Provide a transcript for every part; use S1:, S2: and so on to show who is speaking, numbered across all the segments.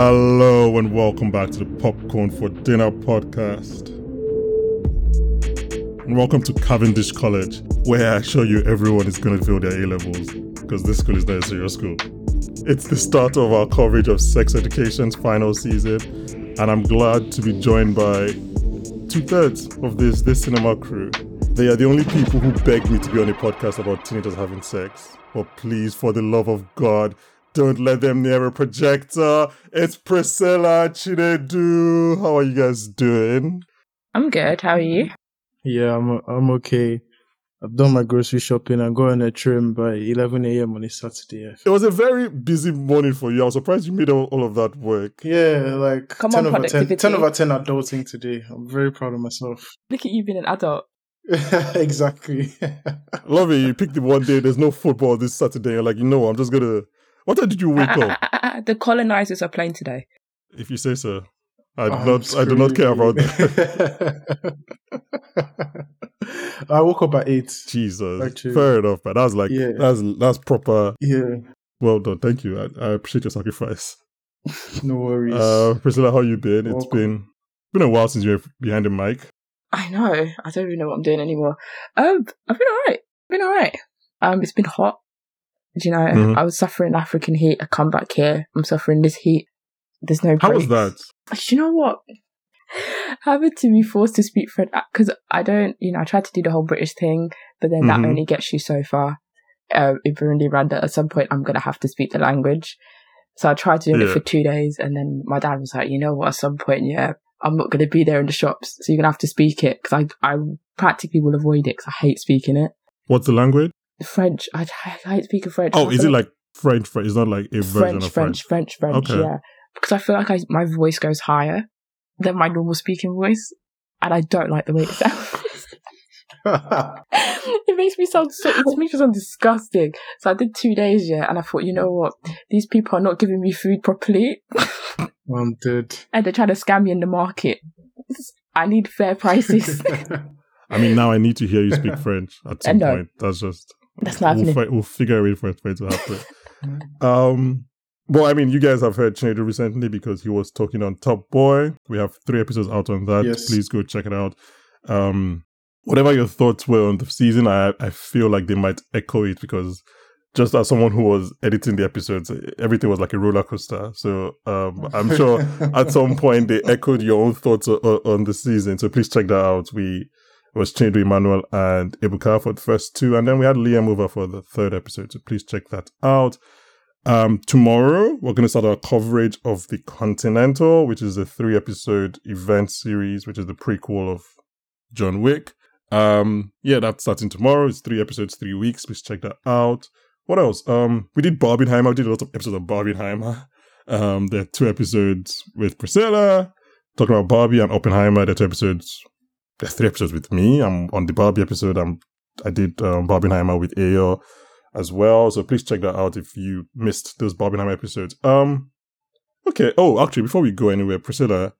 S1: Hello and welcome back to the Popcorn for Dinner podcast. And welcome to Cavendish College, where I assure you everyone is going to fail their A levels because this school is not a serious school. It's the start of our coverage of sex education's final season, and I'm glad to be joined by two thirds of this this cinema crew. They are the only people who begged me to be on a podcast about teenagers having sex. But please, for the love of God, don't let them near a projector. It's Priscilla Chinedu. How are you guys doing?
S2: I'm good. How are you?
S3: Yeah, I'm I'm okay. I've done my grocery shopping. I'm going on a trim by 11 a.m. on a Saturday.
S1: It was a very busy morning for you. I was surprised you made all, all of that work.
S3: Yeah, like
S2: Come
S3: 10
S2: on,
S3: over 10, 10
S2: productivity.
S3: over 10 adulting today. I'm very proud of myself.
S2: Look at you being an adult.
S3: exactly.
S1: Love it. You picked the one day. There's no football this Saturday. You're like, you know, I'm just gonna. What time did you wake up?
S2: the colonizers are playing today.
S1: If you say so. I do
S3: I'm
S1: not. I do not care about
S3: screwed.
S1: that.
S3: I woke up at 8.
S1: Jesus.
S3: Actually.
S1: Fair enough, but that's like
S3: Yeah.
S1: that's that's proper.
S3: Yeah,
S1: Well done. Thank you. I, I appreciate your sacrifice.
S3: no worries.
S1: Uh, Priscilla, how you been? It's
S3: Welcome.
S1: been been a while since you were behind the mic.
S2: I know. I don't even know what I'm doing anymore. Um, I've been alright. Been alright. Um, it's been hot. Do you know?
S1: Mhm.
S2: I was suffering African heat. I come back here. I'm suffering this heat. There's no.
S1: How was that?
S2: Do you know what? Having to be forced to speak French because I don't, you know, I tried to do the whole British thing, but then
S1: Mhm.
S2: that only gets you so far. Uh, in Burundi, Rwanda, at some point, I'm gonna have to speak the language. So I tried doing it
S1: Yeah.
S2: for two days, and then my dad was like, "You know what? At some point, yeah, I'm not gonna be there in the shops, so you're gonna have to speak it because I, I practically will avoid it because I hate speaking it.
S1: What's the language?
S2: French, I, I hate speaking French.
S1: Oh,
S2: I
S1: is it like French? French? It's not like a version
S2: French,
S1: of
S2: French,
S1: French.
S2: French, French,
S1: Okay.
S2: yeah. Because I feel like I, my voice goes higher than my normal speaking voice, and I don't like the way it sounds. it makes me sound so, it makes me sound disgusting. So I did two days, yeah, and I thought, you know what? These people are not giving me food properly,
S3: I'm dead.
S2: and they're trying to scam me in the market. I need fair prices.
S1: I mean, now I need to hear you speak French at some
S2: know.
S1: point. That's just
S2: That's not
S1: we'll,
S2: happening.
S1: fi- we'll figure a way for it, for it to happen. um, well, I mean, you guys have heard Chinedu recently because he was talking on Top Boy. We have three episodes out on that.
S3: Yes.
S1: Please go check it out. Um, whatever your thoughts were on the season, I I feel like they might echo it because just as someone who was editing the episodes, everything was like a roller coaster. So um, I'm sure at some point they echoed your own thoughts o- o- on the season. So please check that out. We it was Chinedu Emmanuel and Ebuka for the first two, and then we had Liam over for the third episode. So please check that out. Um, tomorrow we're going to start our coverage of the Continental, which is a three episode event series, which is the prequel of John Wick. Um, yeah, that's starting tomorrow. It's three episodes, three weeks. Please check that out. What else? Um, we did Barbenheimer. We did a lot of episodes of Barbenheimer. Um, there are two episodes with Priscilla talking about Barbie and Oppenheimer. There are two episodes. There's three episodes with me. I'm on the Barbie episode. I'm I did um, Barbenheimer with Ayo as well. So please check that out if you missed those Barbenheimer episodes. Um, okay. Oh, actually, before we go anywhere, Priscilla,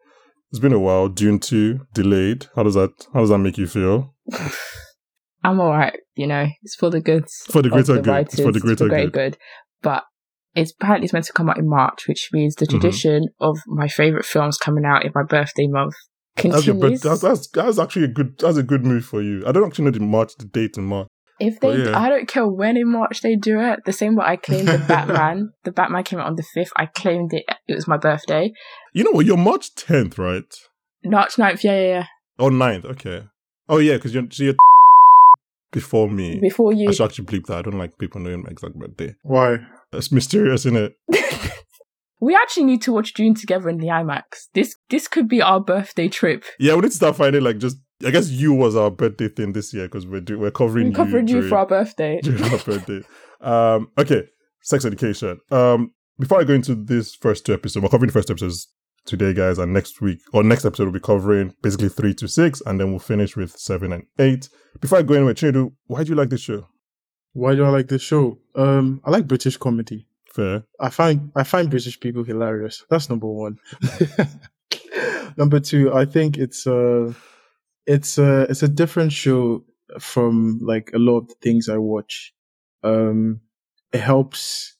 S1: it's been a while. Dune two delayed. How does that How does that make you feel?
S2: I'm alright, you know, it's for the goods.
S1: For the greater
S2: the
S1: good. It's
S2: writers,
S1: for the greater
S2: great
S1: good.
S2: But it's apparently it's meant to come out in March, which means the
S1: Mhm.
S2: tradition of my favourite films coming out in my birthday month
S1: That's, your, but that's, that's that's actually a good that's a good move for you. I don't actually know the March the date in March.
S2: if they,
S1: Oh, yeah.
S2: I don't care when in March they do it. The same way I claimed the Batman. the Batman came out on the fifth. I claimed it. It was my birthday.
S1: You know what? You're March 10th, right?
S2: March 9th, Yeah, yeah, yeah.
S1: Or 9th, okay. Oh yeah, because you're so you're before me.
S2: Before you.
S1: I should actually bleep that. I don't like people knowing my exact birthday.
S3: Why?
S1: It's mysterious, isn't it?
S2: we actually need to watch Dune together in the IMAX. This this could be our birthday trip.
S1: Yeah, we need to start finding like just. I guess you was our birthday thing this year because we're do, we're covering
S2: We covered you
S1: during,
S2: for our birthday.
S1: during our birthday. Um, okay, sex education. Um, before I go into this first two episodes, we're covering the first episodes today, guys, and next week or next episode we'll be covering basically three to six, and then we'll finish with seven and eight. Before I go anywhere, Chinedu, why do you like this show?
S3: Why do I like this show? Um, I like British comedy.
S1: Fair.
S3: I find I find British people hilarious. That's number one. number two, I think it's uh it's a it's a different show from like a lot of the things I watch. Um, it helps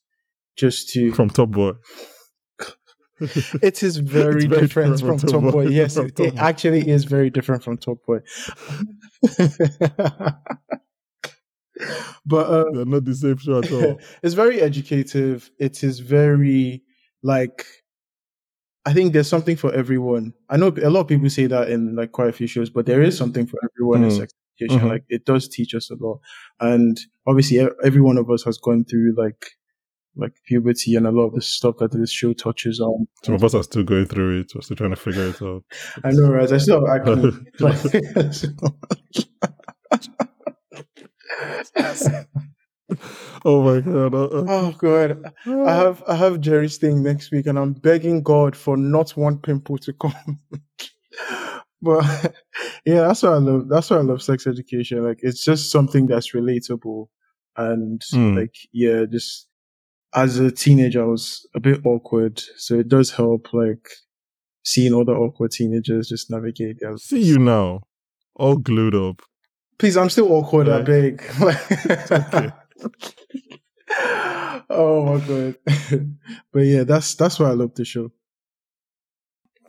S3: just to
S1: From Top Boy.
S3: it is very,
S1: very
S3: different,
S1: different
S3: from
S1: from
S3: Top Boy.
S1: Boy.
S3: Yes,
S1: From
S3: it,
S1: Top
S3: it
S1: Boy.
S3: actually is very different from Top Boy. but uh,
S1: They're not the same show at all.
S3: it's very educative. It is very like I think there's something for everyone. I know a lot of people say that in like quite a few shows, but there is something for everyone in
S1: Mm.
S3: sex education.
S1: Mhm.
S3: Like it does teach us a lot, and obviously every one of us has gone through like like puberty and a lot of the stuff that this show touches on.
S1: Some of us are still going through it. We're still trying to figure it out.
S3: I know, right? I still have acne. like,
S1: Oh my god! Uh, uh,
S3: oh god, I have I have Jerry's thing next week, and I'm begging God for not one pimple to come. but yeah, that's why I love. That's why I love sex education. Like it's just something that's relatable, and
S1: Mm.
S3: like yeah, just as a teenager, I was a bit awkward, so it does help. Like seeing other awkward teenagers just navigate. their
S1: See you now, all glued up.
S3: Please, I'm still awkward. I
S1: Right.
S3: beg.
S1: okay.
S3: oh my god. but yeah, that's that's why I love the show.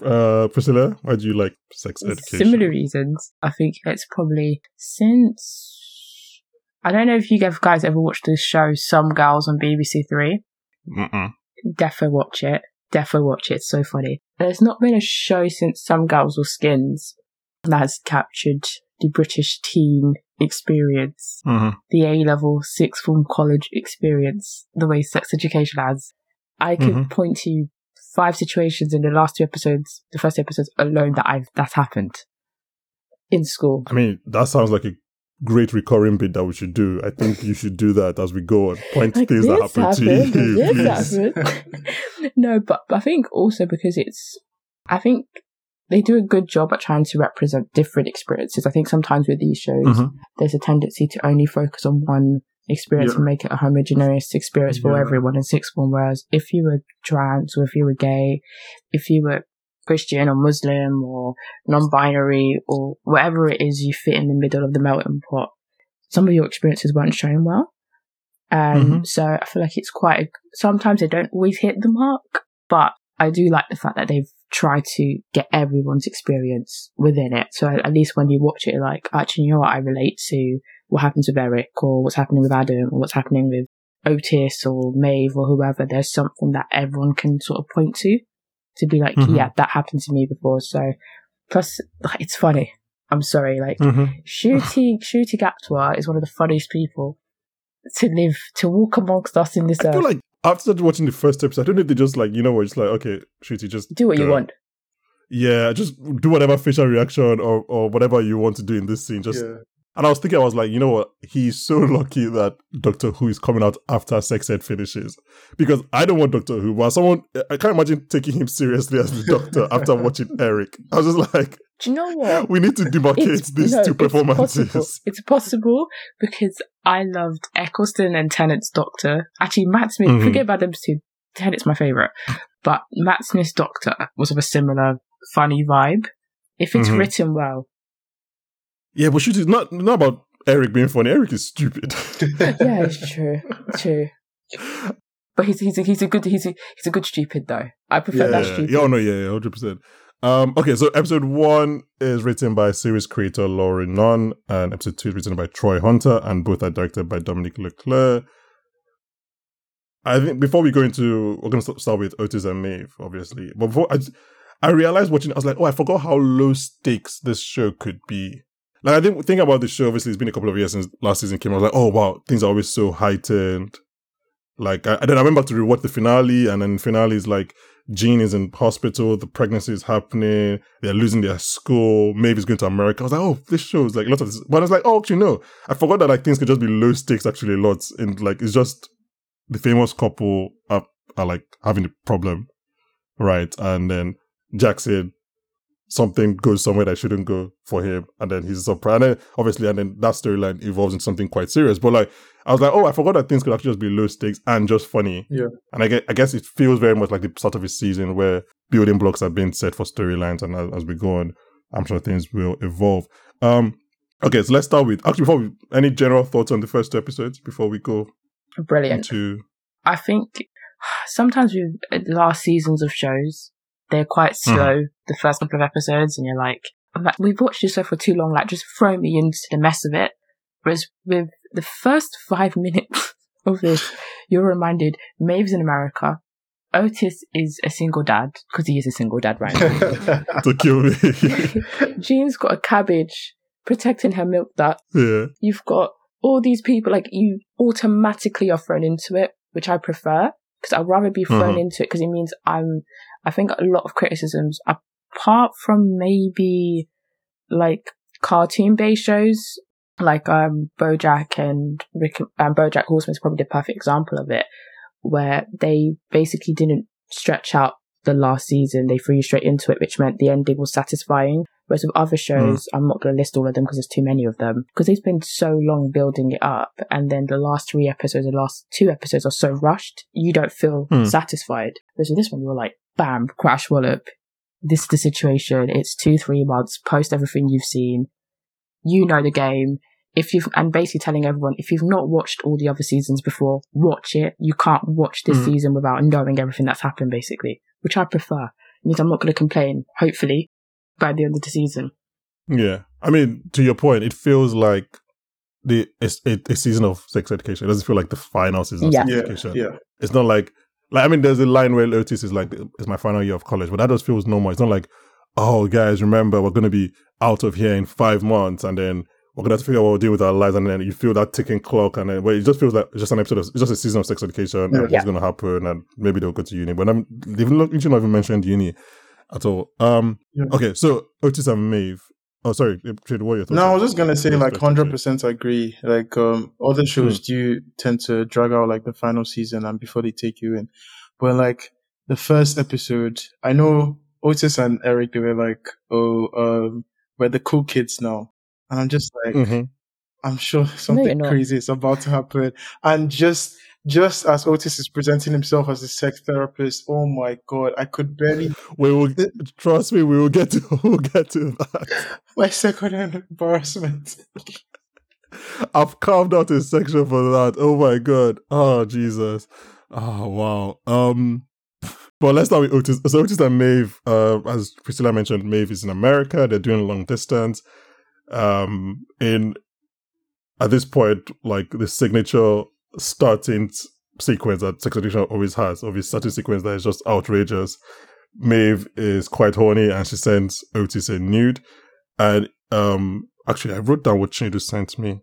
S1: Uh, Priscilla, why do you like sex education?
S2: Similar reasons. I think it's probably since I don't know if you guys ever watched the show Some Girls on BBC Three.
S1: Mm-mm.
S2: Defo watch it. Defo watch it. It's so funny. There's not been a show since Some Girls or Skins that has captured the British teen experience,
S1: Mhm.
S2: the A level sixth form college experience, the way sex education has. I could
S1: Mhm.
S2: point to five situations in the last two episodes, the first episodes alone that I've that happened in school.
S1: I mean, that sounds like a great recurring bit that we should do. I think you should do that as we go on. Point
S2: Like,
S1: things that happen to you,
S2: this
S1: please.
S2: happened. no, but I think also because it's, I think they do a good job at trying to represent different experiences. I think sometimes with these shows,
S1: Mhm.
S2: there's a tendency to only focus on one experience
S3: Yeah.
S2: and make it a homogeneous experience for
S3: Yeah.
S2: everyone in sixth form. Whereas if you were trans or if you were gay, if you were Christian or Muslim or non-binary or whatever it is you fit in the middle of the melting pot, some of your experiences weren't shown well. Um,
S1: Mhm.
S2: so I feel like it's quite, a, sometimes they don't always hit the mark, but I do like the fact that they've tried to get everyone's experience within it. So at least when you watch it, like, actually, you know what, I relate to what happens with Eric or what's happening with Adam or what's happening with Otis or Maeve or whoever. There's something that everyone can sort of point to to be like,
S1: Mhm.
S2: yeah, that happened to me before. So plus, it's funny. I'm sorry, like,
S1: Mhm.
S2: Ncuti Ncuti Gatwa is one of the funniest people to live to walk amongst us in this
S1: I
S2: earth.
S1: like after watching the first episode, I don't know if they just like, you know what, it's like, okay, Ncuti, you just
S2: Do what you
S1: go.
S2: want.
S1: Yeah, just do whatever facial reaction or, or whatever you want to do in this scene. Just
S3: yeah.
S1: and I was thinking, I was like, you know what? He's so lucky that Doctor Who is coming out after Sex Ed finishes because I don't want Doctor Who. But someone, I can't imagine taking him seriously as the Doctor after watching Eric. I was just like,
S2: Do you know what?
S1: we need to demarcate these
S2: no,
S1: two
S2: It's possible.
S1: performances.
S2: It's possible because I loved Eccleston and Tennant's Doctor. Actually, Matt Smith.
S1: Mhm.
S2: Forget about them two. Tennant's my favorite, but Matt Smith's Doctor was of a similar funny vibe. If it's
S1: Mhm.
S2: written well,
S1: Yeah, but Ncuti, it's not not about Eric being funny. Eric is stupid.
S2: yeah, it's true, true. But he's he's a, he's a good he's a he's a good stupid though. I prefer
S1: yeah,
S2: that
S1: yeah,
S2: stupid.
S1: yeah, oh no, yeah, yeah, hundred percent. Um, okay, so episode one is written by series creator Laurie Nunn, and episode two is written by Troy Hunter, and both are directed by Dominique Leclerc. I think before we go into, we're going to start with Otis and Maeve, obviously. But before I, I realized watching, I was like, oh, I forgot how low stakes this show could be. Like I didn't think about the show. Obviously, it's been a couple of years since last season came. I was like, oh wow, things are always so heightened. Like, I, and then I remember to rewatch the finale, and then the finale is like Jean is in hospital, the pregnancy is happening, they're losing their school, Maeve is going to America. I was like, oh, this show is like a lot of this. But I was like, oh, actually, no. I forgot that like things could just be low stakes actually a lot. And like, it's just the famous couple are, are like having a problem. Right. And then Jack said something goes somewhere that shouldn't go for him. And then he's surprised. And then obviously, and then that storyline evolves into something quite serious. But like, I was like, oh, I forgot that things could actually just be low stakes and just funny.
S3: Yeah.
S1: And I guess, I guess it feels very much like the start of a season where building blocks are being set for storylines. And as, as we go on, I'm sure things will evolve. Um, okay, so let's start with actually before we, any general thoughts on the first two episodes before we go
S2: Brilliant.
S1: into
S2: I think sometimes with the last seasons of shows, they're quite hmm. slow. The first couple of episodes, and you're like, oh, like, we've watched this show for too long. Like, just throw me into the mess of it. Whereas with the first five minutes of this, you're reminded Maeve's in America. Otis is a single dad because he is a single dad right now.
S1: to kill me.
S2: Jean's got a cabbage protecting her milk duct.
S1: yeah.
S2: You've got all these people, like you automatically are thrown into it, which I prefer because I'd rather be thrown
S1: Mhm.
S2: into it because it means I'm, I think a lot of criticisms, apart from maybe like cartoon based shows, like um Bojack and Rick, um, Bojack Horseman is probably the perfect example of it, where they basically didn't stretch out the last season. They threw you straight into it, which meant the ending was satisfying. Whereas with other shows, I'm not going to list all of them because there's too many of them. Because they spend so long building it up, and then the last three episodes, the last two episodes are so rushed, you don't feel
S1: Hmm.
S2: satisfied. Whereas with this one, you're like, bam, crash wallop. This is the situation. It's two, three months post everything you've seen. You know the game. If you've, and basically telling everyone, if you've not watched all the other seasons before, watch it. You can't watch this
S1: Hmm.
S2: season without knowing everything that's happened, basically, which I prefer. It means I'm not going to complain, hopefully, by the end of the season.
S1: Yeah. I mean, to your point, it feels like the it's a, a season of sex education. It doesn't feel like the final season of
S2: Yeah.
S1: sex education.
S3: yeah.
S1: It's not like like I mean, there's a line where Otis is like, "It's my final year of college," but that just feels normal. It's not like, "Oh, guys, remember we're gonna be out of here in five months, and then we're gonna have to figure out what we'll do with our lives," and then you feel that ticking clock, and then well, it just feels like it's just an episode of it's just a season of sex education, and
S3: Yeah.
S1: what's gonna happen, and maybe they'll go to uni. But I'm they've not, you not even mentioned uni at all. Um,
S3: Yeah.
S1: okay, so Otis and Maeve. Oh, sorry, Trade, what your thoughts?
S3: No, I was just gonna say like hundred percent agree. Like um other shows do tend to drag out like the final season and before they take you in. But like the first episode, I know Otis and Eric they were like, Oh, um we're the cool kids now. And I'm just like
S1: Mhm.
S3: I'm sure something
S2: not.
S3: crazy is about to happen. And just just as Otis is presenting himself as a sex therapist, oh my god, I could barely
S1: We will trust me. We will get to we'll get to that.
S3: my second embarrassment.
S1: I've carved out a section for that. Oh my god. Oh Jesus. Oh wow. Um but let's start with Otis. So Otis and Maeve, uh, as Priscilla mentioned, Maeve is in America. They're doing long distance. Um in at this point, like the signature starting sequence that Sex Education always has, of his starting sequence that is just outrageous. Maeve is quite horny and she sends Otis a nude. And um actually I wrote down what Chinedu sent me.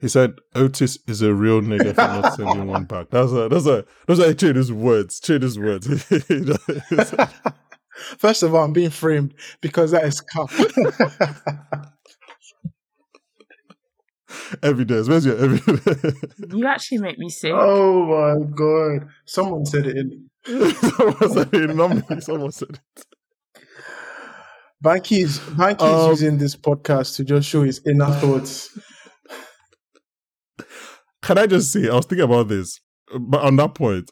S1: He said Otis is a real nigga for not sending one back. That's a that's a those are Chinedu's words. Chinedu's words.
S3: First of all, I'm being framed because that is cap.
S1: evidence. Where's your evidence?
S2: You actually make me sick.
S3: oh my god! Someone said it. In,
S1: Someone said it, not me. Someone said it.
S3: Banky is Banky is
S1: Um,
S3: using this podcast to just show his inner thoughts.
S1: Can I just say, I was thinking about this, but on that point,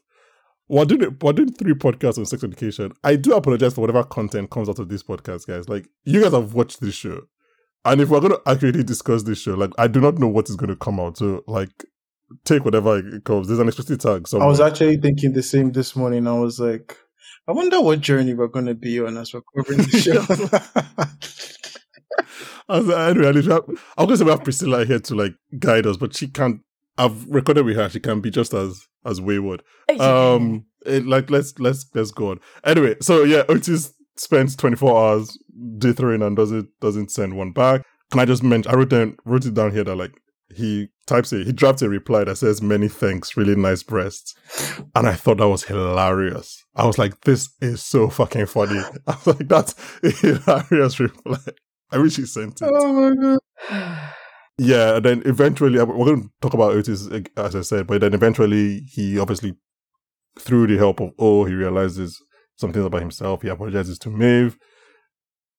S1: we're doing, we're doing three podcasts on sex education. I do apologize for whatever content comes out of this podcast, guys. Like, you guys have watched this show. And if we're going to accurately discuss this show, like, I do not know what is going to come out. So, like, take whatever it comes. There's an explicit tag
S3: so
S1: I
S3: was actually thinking the same this morning. I was like, I wonder what journey we're going to be on as we're covering the show.
S1: I was like, anyway, I literally- I'm going to say we have Priscilla here to, like, guide us, but she can't. I've recorded with her. She can be just as as wayward. Um, it, like let's let's let's go on. Anyway, so yeah, Otis spends 24 hours dithering and doesn't doesn't send one back. Can I just mention? I wrote down wrote it down here that like he types it. He drafts a reply that says many thanks, really nice breasts, and I thought that was hilarious. I was like, this is so fucking funny. I was like, that's a hilarious reply. I wish he sent it.
S3: oh my god!
S1: Yeah, and then eventually, we're going to talk about Otis, as I said, but then eventually he obviously, through the help of O, he realizes something about himself. He apologizes to Maeve.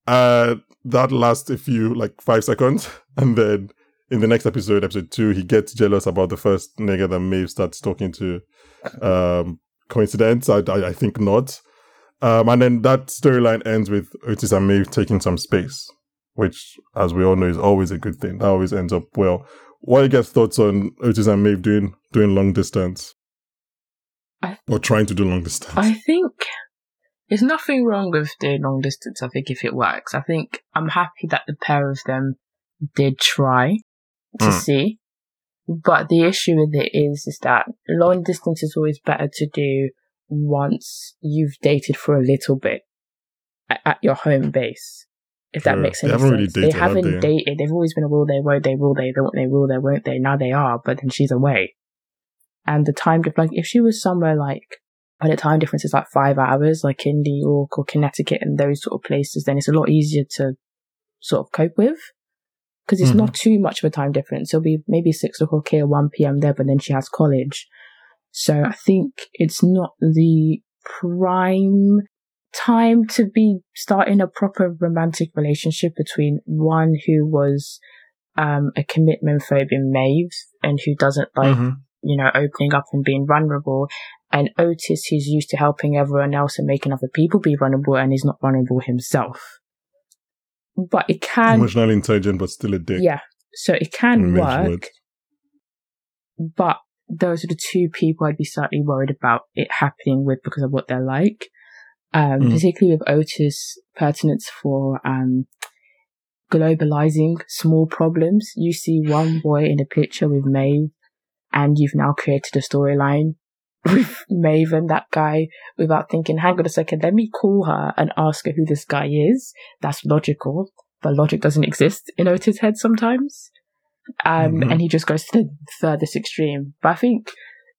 S1: Uh, that lasts a few, like five seconds. And then in the next episode, episode two, he gets jealous about the first nigga that Maeve starts talking to. Um, coincidence? I, I, I think not. Um, and then that storyline ends with Otis and Maeve taking some space which, as we all know, is always a good thing. That always ends up well. What are your guys' thoughts on Otis and Maeve doing doing long distance?
S2: I,
S1: or trying to do long distance.
S2: I think there's nothing wrong with doing long distance. I think if it works, I think I'm happy that the pair of them did try to
S1: Mm.
S2: see. But the issue with it is, is that long distance is always better to do once you've dated for a little bit at, your home base. If that
S1: True.
S2: makes
S1: They
S2: any
S1: haven't
S2: sense.
S1: really
S2: they
S1: dated, have
S2: haven't
S1: they?
S2: dated. They've always been a will they, won't they, will they, they won't they, will they, won't they. Now they are, but then she's away. And the time difference, like if she was somewhere like, and the time difference is like five hours, like in New York or Connecticut and those sort of places, then it's a lot easier to sort of cope with. Because it's
S1: Mhm.
S2: not too much of a time difference. It'll be maybe six o'clock here, 1 p.m. there, but then she has college. So I think it's not the prime time to be starting a proper romantic relationship between one who was um, a commitment phobe in Maeve and who doesn't like
S1: Mhm.
S2: You know, opening up and being vulnerable. And Otis, who's used to helping everyone else and making other people be vulnerable and is not vulnerable himself. But it can,
S1: Emotionally intelligent, but still a dick.
S2: yeah, so it can work, but those are the two people I'd be slightly worried about it happening with because of what they're like. Um,
S1: Mm.
S2: particularly with Otis pertinence for, um, globalizing small problems. You see one boy in a picture with Maeve and you've now created a storyline with Maven, that guy without thinking, hang on a second, let me call her and ask her who this guy is. That's logical, but logic doesn't exist in Otis' head sometimes. Um,
S1: Mhm.
S2: and he just goes to the furthest extreme. But I think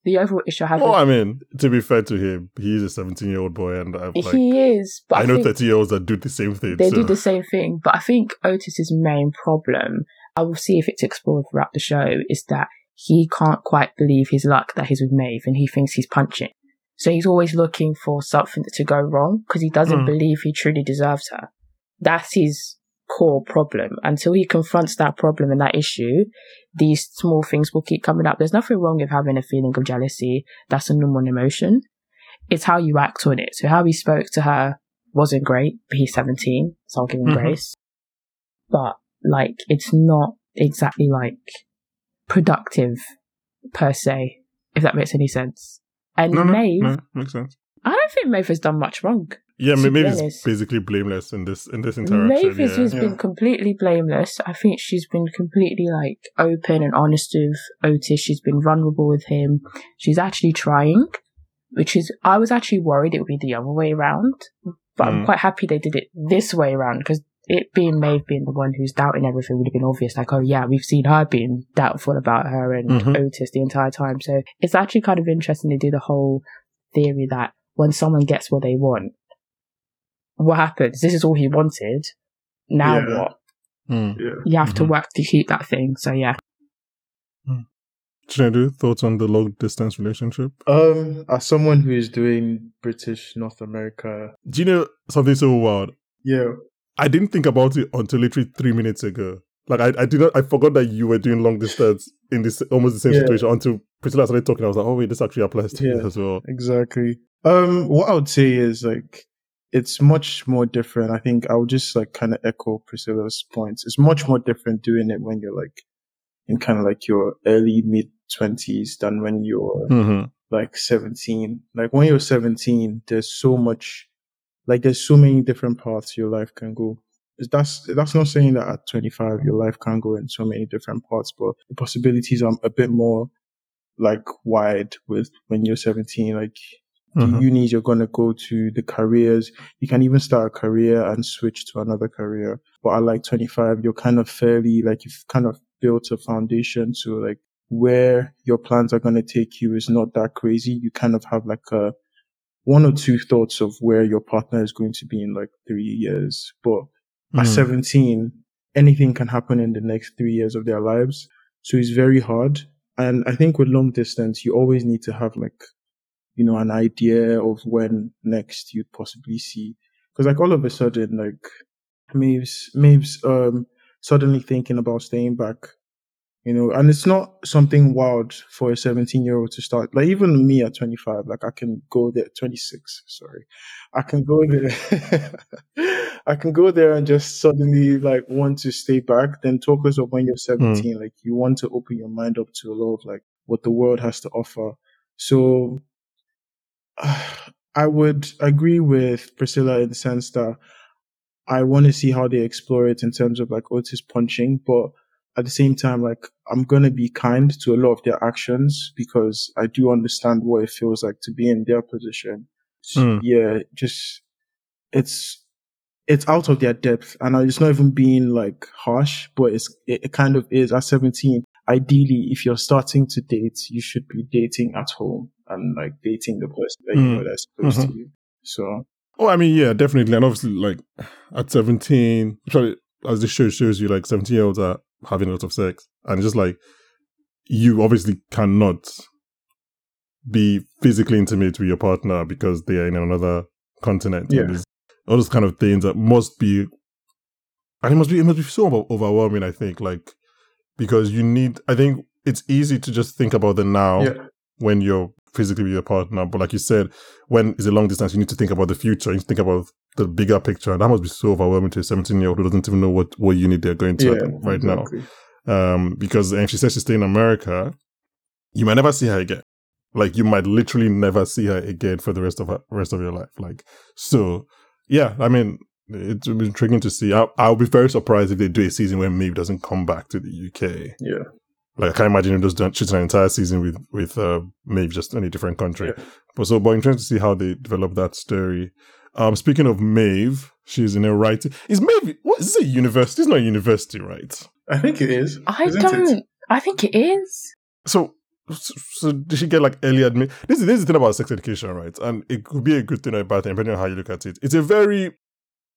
S2: the overall issue I have
S1: Well, I mean, to be fair to him, he's a 17 year old boy, and I'm like,
S2: he is, but
S1: I
S2: I,
S1: know 30 year olds that do the same thing.
S2: they
S1: so.
S2: do the same thing. But I think Otis's main problem, I will see if it's explored throughout the show, is that he can't quite believe his luck that he's with Maeve and he thinks he's punching. So he's always looking for something to go wrong because he doesn't
S1: Mm.
S2: believe he truly deserves her. That's his core problem. Until he confronts that problem and that issue, these small things will keep coming up. There's nothing wrong with having a feeling of jealousy. That's a normal emotion. It's how you act on it. So how he spoke to her wasn't great, but he's 17, so I'll give him
S1: Mhm.
S2: grace. But like, it's not exactly like productive per se, if that makes any sense. And
S1: no, no,
S2: Maeve,
S1: no, makes sense.
S2: I don't think Maeve has done much wrong.
S1: Yeah,
S2: to
S1: ma-
S2: be
S1: maybe it's basically blameless in this in this interaction.
S2: Maeve has
S1: yeah.
S2: been completely blameless. I think she's been completely like open and honest with Otis. She's been vulnerable with him. She's actually trying, which is I was actually worried it would be the other way around, but I'm
S1: Mm.
S2: quite happy they did it this way around because it being Maeve being the one who's doubting everything would have been obvious. Like, oh yeah, we've seen her being doubtful about her and
S1: Mhm.
S2: Otis the entire time. So it's actually kind of interesting to do the whole theory that when someone gets what they want, what happens? This is all he wanted. Now
S3: Yeah.
S2: what?
S1: Mm.
S3: Yeah.
S2: You have to
S1: Mhm.
S2: work to keep that thing. So yeah.
S1: Chinedu, thoughts on the long distance relationship?
S3: Um, as someone who is doing British North America,
S1: Do you know something so wild?
S3: yeah,
S1: I didn't think about it until literally three minutes ago. Like I, I did not I forgot that you were doing long distance in this almost the same
S3: Yeah.
S1: situation until Priscilla started talking. I was like, oh wait, this actually applies to me
S3: Yeah.
S1: as well.
S3: exactly. Um, what I would say is like it's much more different. I think I would just like kind of echo Priscilla's points. It's much more different doing it when you're like in kind of like your early mid twenties than when you're
S1: Mm-hmm.
S3: like 17. Like when you're 17, there's so much, like there's so many different paths your life can go. That's, that's not saying that at 25, your life can go in so many different paths, but the possibilities are a bit more like wide with when you're 17. Like the
S1: Mhm.
S3: unis you're going to go to, the careers. You can even start a career and switch to another career. But at like 25, you're kind of fairly, like you've kind of built a foundation to like where your plans are going to take you is not that crazy. You kind of have like a one or two thoughts of where your partner is going to be in like three years. But at
S1: Mhm.
S3: 17, anything can happen in the next three years of their lives. So it's very hard. And I think with long distance, you always need to have like, you know, an idea of when next you'd possibly see. Cause like all of a sudden, like Maeve's, Maeve's, um, suddenly thinking about staying back, you know, and it's not something wild for a 17 year old to start. Like even me at 25, like I can go there, 26, sorry. I can go there. I can go there and just suddenly like want to stay back. Then talk us up when you're hmm. 17. Like you want to open your mind up to a lot of like what the world has to offer. So I would agree with Priscilla in the sense that I want to see how they explore it in terms of like Otis punching, but at the same time, like I'm gonna be kind to a lot of their actions because I do understand what it feels like to be in their position.
S1: Mm.
S3: Yeah, just it's it's out of their depth, and I it's not even being like harsh, but it's it, it kind of is. At 17, ideally, if you're starting to date, you should be dating at home and like dating the person that you
S1: Mm.
S3: know that's close
S1: Mhm.
S3: to you. So
S1: Oh, I mean, yeah, definitely. And obviously, like at 17, especially as this show shows you, like 17 year olds are having a lot of sex. And just like, you obviously cannot be physically intimate with your partner because they are in another continent.
S3: Yeah.
S1: All those kind of things that must be, and it must be, it must be so overwhelming, I think, like, because you need, I think it's easy to just think about the now
S3: yeah,
S1: when you're physically with your partner. But like you said, when it's a long distance, you need to think about the future. You need to think about the bigger picture. And that must be so overwhelming to a 17 year old who doesn't even know what, what unit they're going to
S3: yeah,
S1: right
S3: exactly.
S1: now. Um, because, and she says she's staying in America. You might never see her again. Like you might literally never see her again for the rest of her, rest of your life. Like, so yeah, I mean, it's intriguing to see. I'll, I'll be very surprised if they do a season where Maeve doesn't come back to the UK.
S3: Yeah,
S1: Like I can't imagine them just done shooting an entire season with with uh, Maeve just any different country.
S3: Yeah.
S1: But so, but interesting to see how they develop that story. Um, speaking of Maeve, she's in a writing. Is Maeve? What is this a university? It's not a university, right?
S3: I think it is.
S2: I
S3: isn't
S2: don't.
S3: It?
S2: I think it is.
S1: So, so, so did she get like early admit? This is this is the thing about sex education, right? And it could be a good thing or a bad thing depending on how you look at it. It's a very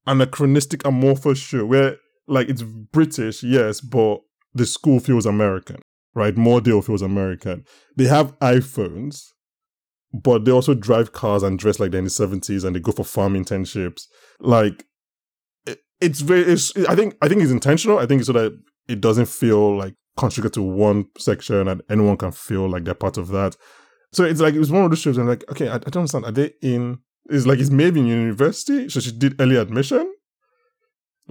S1: anachronistic, amorphous show where like it's British, yes, but the school feels American, right? Moordale feels American. They have iPhones, but they also drive cars and dress like they're in the seventies, and they go for farm internships. Like it, it's very. It's, I think. I think it's intentional. I think so that it doesn't feel like contribute to one section and anyone can feel like they're part of that. So it's like it was one of those shows. I'm like, okay, I, I don't understand. Are they in? It's like it's maybe in university, so she did early admission.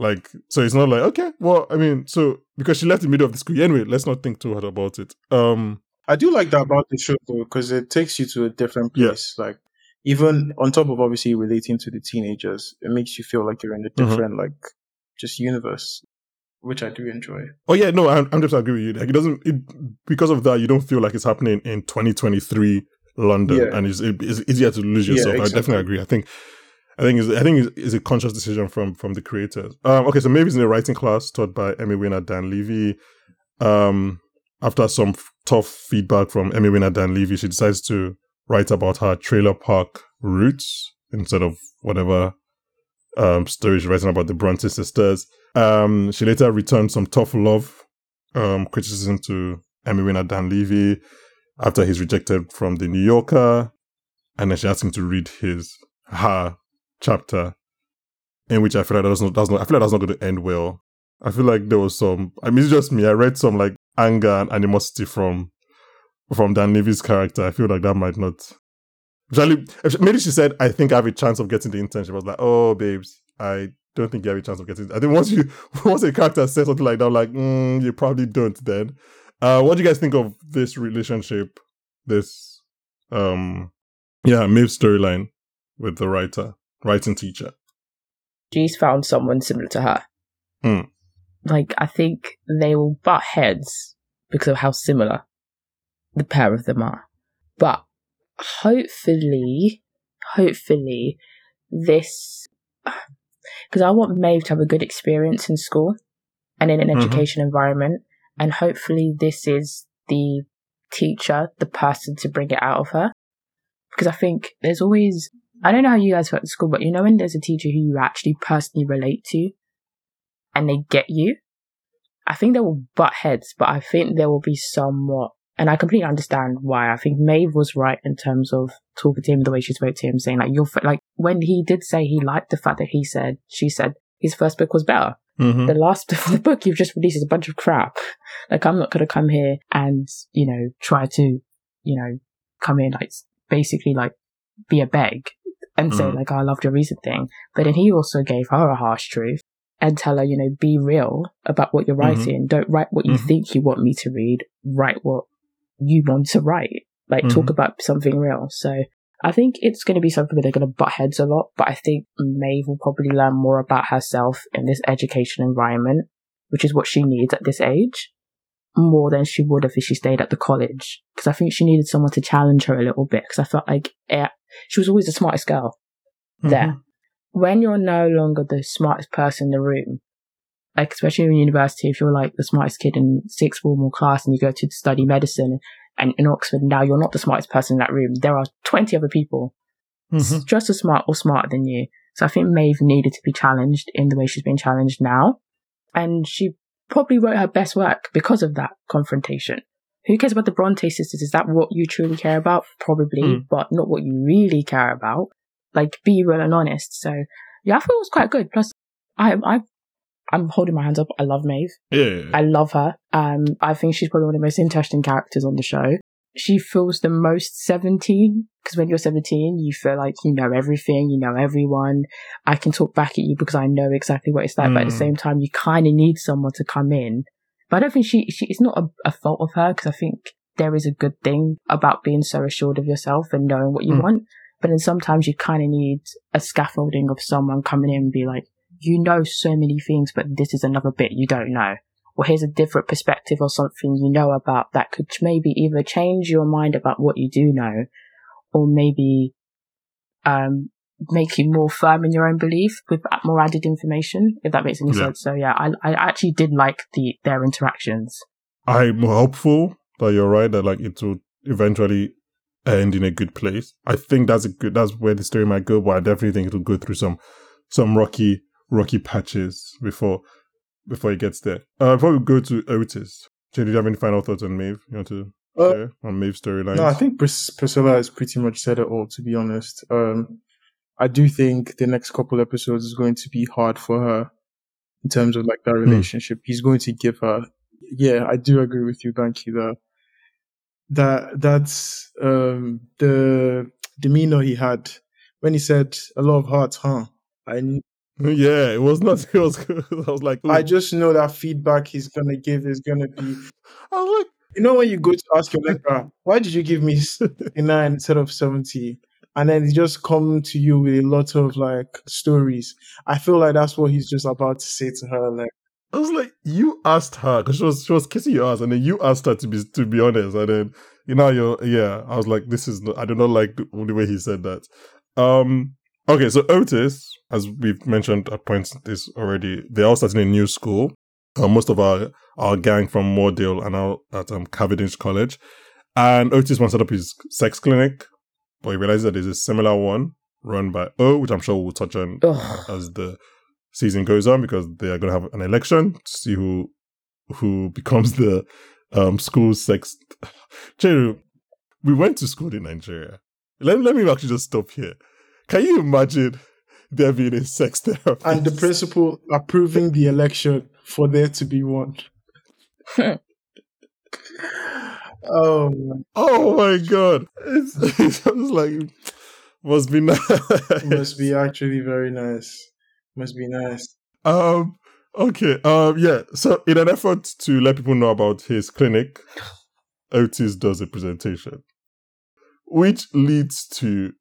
S1: Like, so it's not like okay, well, I mean, so because she left the middle of the school anyway. Let's not think too hard about it. Um,
S3: I do like that about the show though, because it takes you to a different
S1: Yeah.
S3: place. Like even on top of obviously relating to the teenagers, it makes you feel like you're in a
S1: Mhm.
S3: different like just universe, which I do enjoy.
S1: oh yeah, no, I'm, I'm just agree with you. Like, it doesn't it, because of that, you don't feel like it's happening in 2023 London,
S3: Yeah.
S1: and it's, it, it's easier to lose
S3: Yeah,
S1: yourself. I definitely agree. I think. I think it's, I think it's a conscious decision from from the creators. Um, okay, so maybe it's in a writing class taught by Emmy winner Dan Levy. Um, after some f- tough feedback from Emmy winner Dan Levy, she decides to write about her trailer park roots instead of whatever um, story she's writing about the Bronte sisters. Um, she later returned some tough love um, criticism to Emmy winner Dan Levy after he's rejected from the New Yorker, and then she asked him to read his her chapter, in which I feel like not, that's not I feel like that's not going to end well. I feel like there was some. I mean, it's just me. I read some like anger and animosity from from Dan Levy's character. I feel like that might not. Actually, maybe she said, "I think I have a chance of getting the internship." I was like, "Oh, babes, I don't think you have a chance of getting." It. I think once you once a character says something like that, I'm like, mm, you probably don't. Then, uh, what do you guys think of this relationship? This, um, yeah, Maeve's storyline with the writer, writing teacher.
S2: She's found someone similar to her.
S1: Hmm.
S2: Like, I think they will butt heads because of how similar the pair of them are. But hopefully, hopefully, this. Because I want Maeve to have a good experience in school and in an
S1: Mhm.
S2: education environment. And hopefully, this is the teacher, the person to bring it out of her. Because I think there's always I don't know how you guys felt at school, but you know when there's a teacher who you actually personally relate to and they get you? I think they will butt heads, but I think there will be somewhat, and I completely understand why. I think Maeve was right in terms of talking to him the way she spoke to him, saying like, you're, f-, like, when he did say he liked the fact that he said, she said his first book was better.
S1: Mm-hmm.
S2: The last the book you've just released is a bunch of crap. Like, I'm not going to come here and, you know, try to, you know, come in, like, basically, like, be a beg and say,
S1: Mhm.
S2: like, oh, I loved your recent thing. But then he also gave her a harsh truth and tell her, you know, be real about what you're
S1: Mhm.
S2: writing. Don't write what you
S1: Mhm.
S2: think you want me to read. Write what you want to write. Like, talk
S1: Mhm.
S2: about something real. So I think it's going to be something that they're going to butt heads a lot, but I think Maeve will probably learn more about herself in this education environment, which is what she needs at this age, more than she would have if she stayed at the college. Because I think she needed someone to challenge her a little bit, because I felt like it, she was always the smartest girl there.
S1: Mhm.
S2: When you're no longer the smartest person in the room, like especially in university, if you're like the smartest kid in sixth form or class and you go to study medicine and in Oxford now you're not the smartest person in that room. There are 20 other people
S1: Mhm.
S2: just as smart or smarter than you. So I think Maeve needed to be challenged in the way she's being challenged now. And she probably wrote her best work because of that confrontation. Who cares about the Bronte sisters? Is that what you truly care about? Probably,
S1: Mm.
S2: but not what you really care about. Like, be real and honest. So, yeah, I thought it was quite good. Plus, I, I, I'm holding my hands up. I love Maeve.
S1: Yeah.
S2: I love her. Um, I think she's probably one of the most interesting characters on the show. She feels the most 17 because when you're 17, you feel like you know everything, you know everyone. I can talk back at you because I know exactly what it's like, but at the
S1: Mm.
S2: same time, you kind of need someone to come in. But I don't think she, she it's not a, a fault of her because I think there is a good thing about being so assured of yourself and knowing what you
S1: Mm.
S2: want. But then sometimes you kind of need a scaffolding of someone coming in and be like, you know so many things, but this is another bit you don't know. Or here's a different perspective or something you know about that could maybe either change your mind about what you do know, or maybe um, make you more firm in your own belief with more added information, if that makes any
S1: Yeah.
S2: sense. So yeah, I, I actually did like the their interactions.
S1: I'm hopeful that you're right that like it will eventually end in a good place. I think that's a good that's where the story might go, but I definitely think it'll go through some some rocky rocky patches before before it gets there. Uh, before we go to Otis, Jay, do you have any final thoughts on Maeve? You want to
S3: Uh,
S1: share on Maeve's storyline?
S3: No, I think Pris- Priscilla has pretty much said it all, to be honest. Um, I do think the next couple episodes is going to be hard for her in terms of like that relationship. He's going to give her, yeah, I do agree with you, Banky, that, that, that's, um, the demeanor he had when he said a lot of hearts, huh? I,
S1: yeah, it was not. It was. I was like,
S3: I just know that feedback he's going to give is going to be,
S1: I was like,
S3: You know when you go to ask your lecturer, why did you give me nine instead of 70? And then he just come to you with a lot of like stories. I feel like that's what he's just about to say to her. Like,
S1: I was like, you asked her because she was she was kissing your ass, and then you asked her to be to be honest, and then you know you're yeah. I was like, this is not, I do not like the, the way he said that. Um, okay, so Otis, as we've mentioned at points this already, they're all starting a new school. Uh, most of our our gang from Moordale are now at um, Cavendish College, and Otis wants to set up his sex clinic, but he realizes that there's a similar one run by O, which I'm sure we'll touch on
S2: Ugh.
S1: as the season goes on because they are going to have an election to see who who becomes the um school sex. Cheru, we went to school in Nigeria. Let, let me actually just stop here. Can you imagine there being a sex therapist?
S3: and the principal approving the election for there to be one. oh, man.
S1: oh my god! It's, it's just like must be nice.
S3: must be actually very nice. Must be nice.
S1: Um. Okay. Um. Yeah. So, in an effort to let people know about his clinic, Otis does a presentation, which leads to,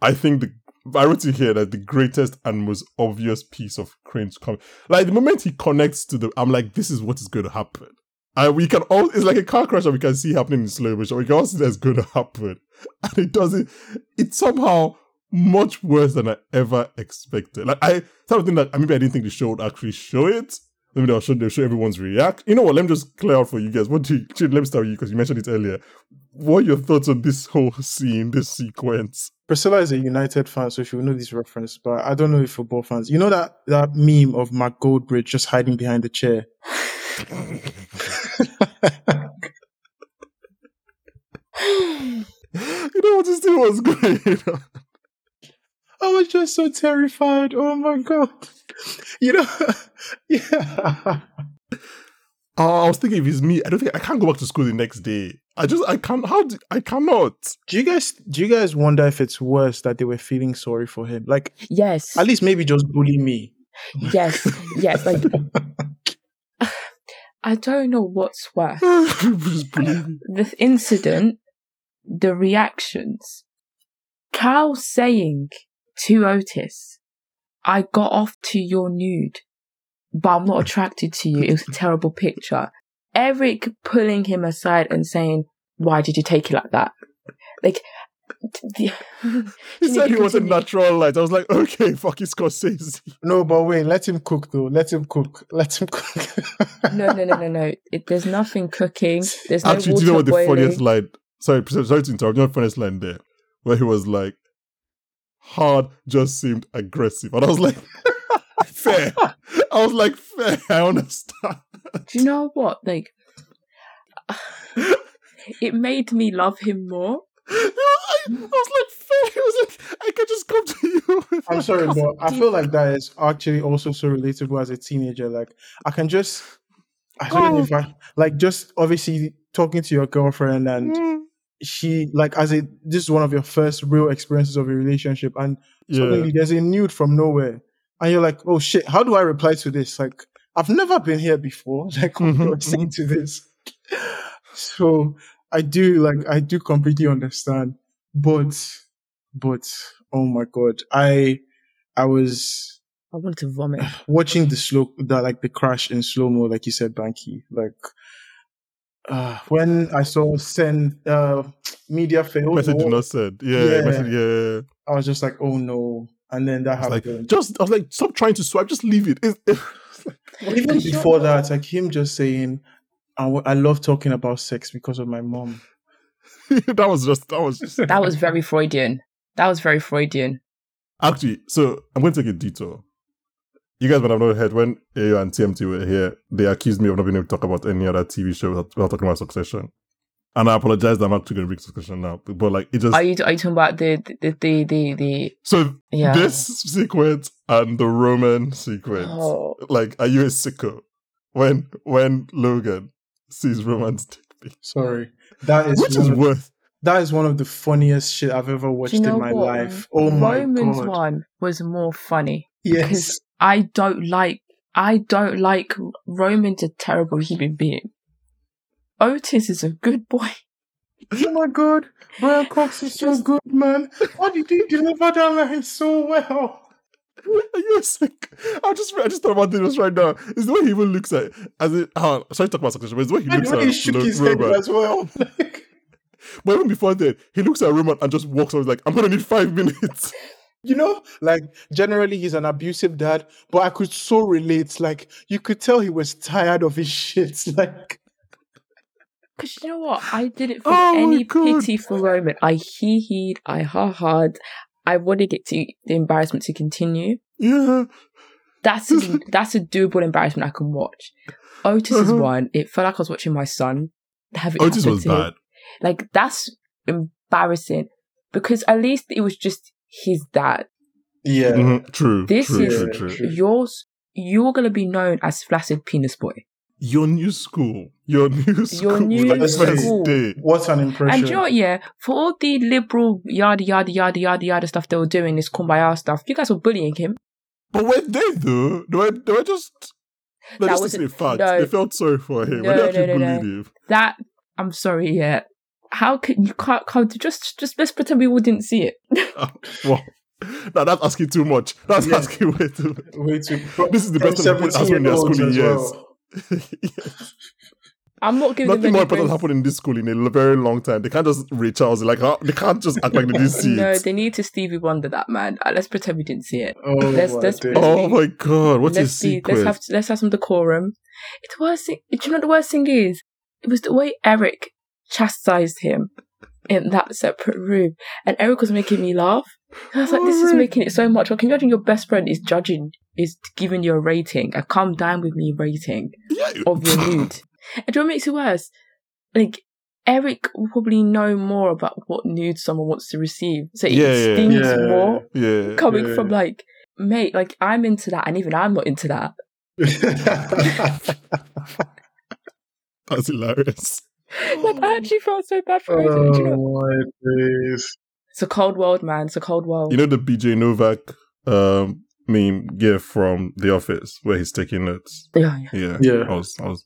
S1: I think the I wrote it here that the greatest and most obvious piece of cringe coming. Like the moment he connects to the, I'm like, this is what is going to happen. And we can all, it's like a car crash that we can see happening in slow motion. We can all see that's going to happen. And it doesn't, it's somehow much worse than I ever expected. Like I, something that, maybe I didn't think the show would actually show it. Maybe they'll show, they'll show everyone's react. You know what? Let me just clear out for you guys. What do you, let me start with you because you mentioned it earlier. What are your thoughts on this whole scene, this sequence?
S3: Priscilla is a United fan, so she will know this reference, but I don't know if football fans. You know that, that meme of Mark Goldbridge just hiding behind the chair?
S1: you know what this thing was great.
S3: I was just so terrified. Oh my god. You know, yeah.
S1: Oh, I was thinking if it's me, I don't think I can't go back to school the next day. I just I can't. How do, I cannot.
S3: Do you guys do you guys wonder if it's worse that they were feeling sorry for him? Like
S2: Yes.
S3: at least maybe just bully me.
S2: yes. Yes. Like, I don't know what's worse.
S1: Just believe me.
S2: the incident, the reactions, Cal saying to Otis, I got off to your nude, but I'm not attracted to you. It was a terrible picture. Eric pulling him aside and saying, Why did you take it like that? Like,
S1: he said he wasn't natural light. I was like, okay, fuck his Scorsese.
S3: No, but wait, let him cook though. Let him cook. Let him cook.
S2: no, no, no, no, no. It, there's nothing cooking. There's no
S1: Actually, do you know what the funniest line? Sorry, sorry to interrupt. You know the funniest line there, where he was like, "Hard just seemed aggressive," and I was like, "Fair." I was like, "Fair." I understand.
S2: Do you know what? Like, it made me love him more
S1: I, was like, fair. I was like, I can just come to you.
S3: I'm sorry, but I feel like that is actually also so relatable as a teenager. Like, I can just, I don't oh. know if I, like, just obviously talking to your girlfriend and mm. she, like, as a, this is one of your first real experiences of a relationship, and yeah. suddenly there's a nude from nowhere. And you're like, oh shit, how do I reply to this? Like, I've never been here before. Like, what mm-hmm. do I say mm-hmm. to this? So I do like I do completely understand, but but oh my god, I I was
S2: I want to vomit
S3: watching the slow that like the crash in slow mo, like you said, Banky. Like uh, when I saw send uh, media fail,
S1: message did not send. Yeah, yeah. Message, yeah.
S3: I was just like, oh no, and then that happened.
S1: Like, just I was like, stop trying to swipe, just leave it. It, it
S3: Even before that, like him just saying, I, w- I love talking about sex because of my mom.
S1: that was just that was just
S2: that was very Freudian. That was very Freudian.
S1: Actually, so I'm going to take a detour. You guys might have not heard when AO and TMT were here, they accused me of not being able to talk about any other TV show without, without talking about Succession. And I apologize that I'm actually going to bring Succession now. But like, it just.
S2: Are you, are you talking about the, the, the, the, the...
S1: So yeah. this sequence and the Roman sequence, oh. like, are you a sicko? When, when Logan sees Roman's dick
S3: Sorry. That is
S1: Which is
S3: of,
S1: worth
S3: that is one of the funniest shit I've ever watched you know in my what? life. Oh my
S2: Roman's
S3: god.
S2: one was more funny.
S3: Yes. Because
S2: I don't like I don't like Roman's a terrible human being. Otis is a good boy.
S3: Oh my god. Brian Cox is so good, man. Why did he deliver that line so well?
S1: Are you sick? I just I just thought about this right now. Is the way he even looks at as it. Uh, sorry to talk about succession, but it's the way he
S3: and
S1: looks at
S3: he shook his Roman. head as well.
S1: but even before that, he looks at Roman and just walks on. He's like, "I'm gonna need five minutes."
S3: You know, like generally he's an abusive dad, but I could so relate. Like you could tell he was tired of his shit. Like
S2: because you know what? I did it for oh any pity for Roman. I hee heed, I ha hard, I wanted it to the embarrassment to continue.
S1: Yeah.
S2: That's a, that's a doable embarrassment I can watch. Otis uh-huh. is one. It felt like I was watching my son.
S1: Have it Otis was bad.
S2: Like that's embarrassing because at least it was just his dad.
S3: Yeah,
S1: mm-hmm. true.
S2: This
S1: true,
S2: is
S1: true, true.
S2: yours. You're gonna be known as flaccid penis boy.
S1: Your new school. Your new school. Your new like
S2: school.
S3: What an impression.
S2: And you know yeah, for all the liberal yada yada yada yada yada stuff they were doing, this kumbaya stuff, you guys were bullying him.
S1: But were they though? They were, they were just they that just was fact. No, they felt sorry for him. No, they no, no, no. him.
S2: That I'm sorry, yeah. How can you can't come to just just let's pretend we all didn't see it.
S1: uh, well, no, that's asking too much. That's yeah. asking way too much.
S3: Way too.
S1: This is the best of the in their schooling years. Well. Yes.
S2: I'm not giving
S1: Nothing more important happened in this school in a very long time. They can't just reach out. Like they can't just act like they didn't see
S2: no,
S1: it.
S2: No, they need to Stevie Wonder that man. Uh, let's pretend we didn't see it.
S3: Oh, let's,
S1: my,
S2: let's,
S1: let's oh my god, what's
S2: let's
S1: be,
S2: Let's have let's have some decorum. It's worst thing. Do you know what the worst thing is? It was the way Eric chastised him in that separate room, and Eric was making me laugh. I was like, this is making it so much. Well, can you imagine your best friend is judging, is giving you a rating, a come down with me rating of your nude? And do you know what makes it worse? Like, Eric will probably know more about what nude someone wants to receive. So it yeah, stings
S1: yeah,
S2: more
S1: yeah,
S2: coming yeah. from like, mate, like I'm into that and even I'm not into that.
S1: That's hilarious.
S2: Like I actually felt so bad for him. Oh, you know?
S3: my days.
S2: It's a cold world, man. It's a cold world.
S1: You know the BJ Novak um, meme gift from The Office where he's taking notes.
S2: Yeah,
S1: yeah,
S3: yeah.
S1: I was, I was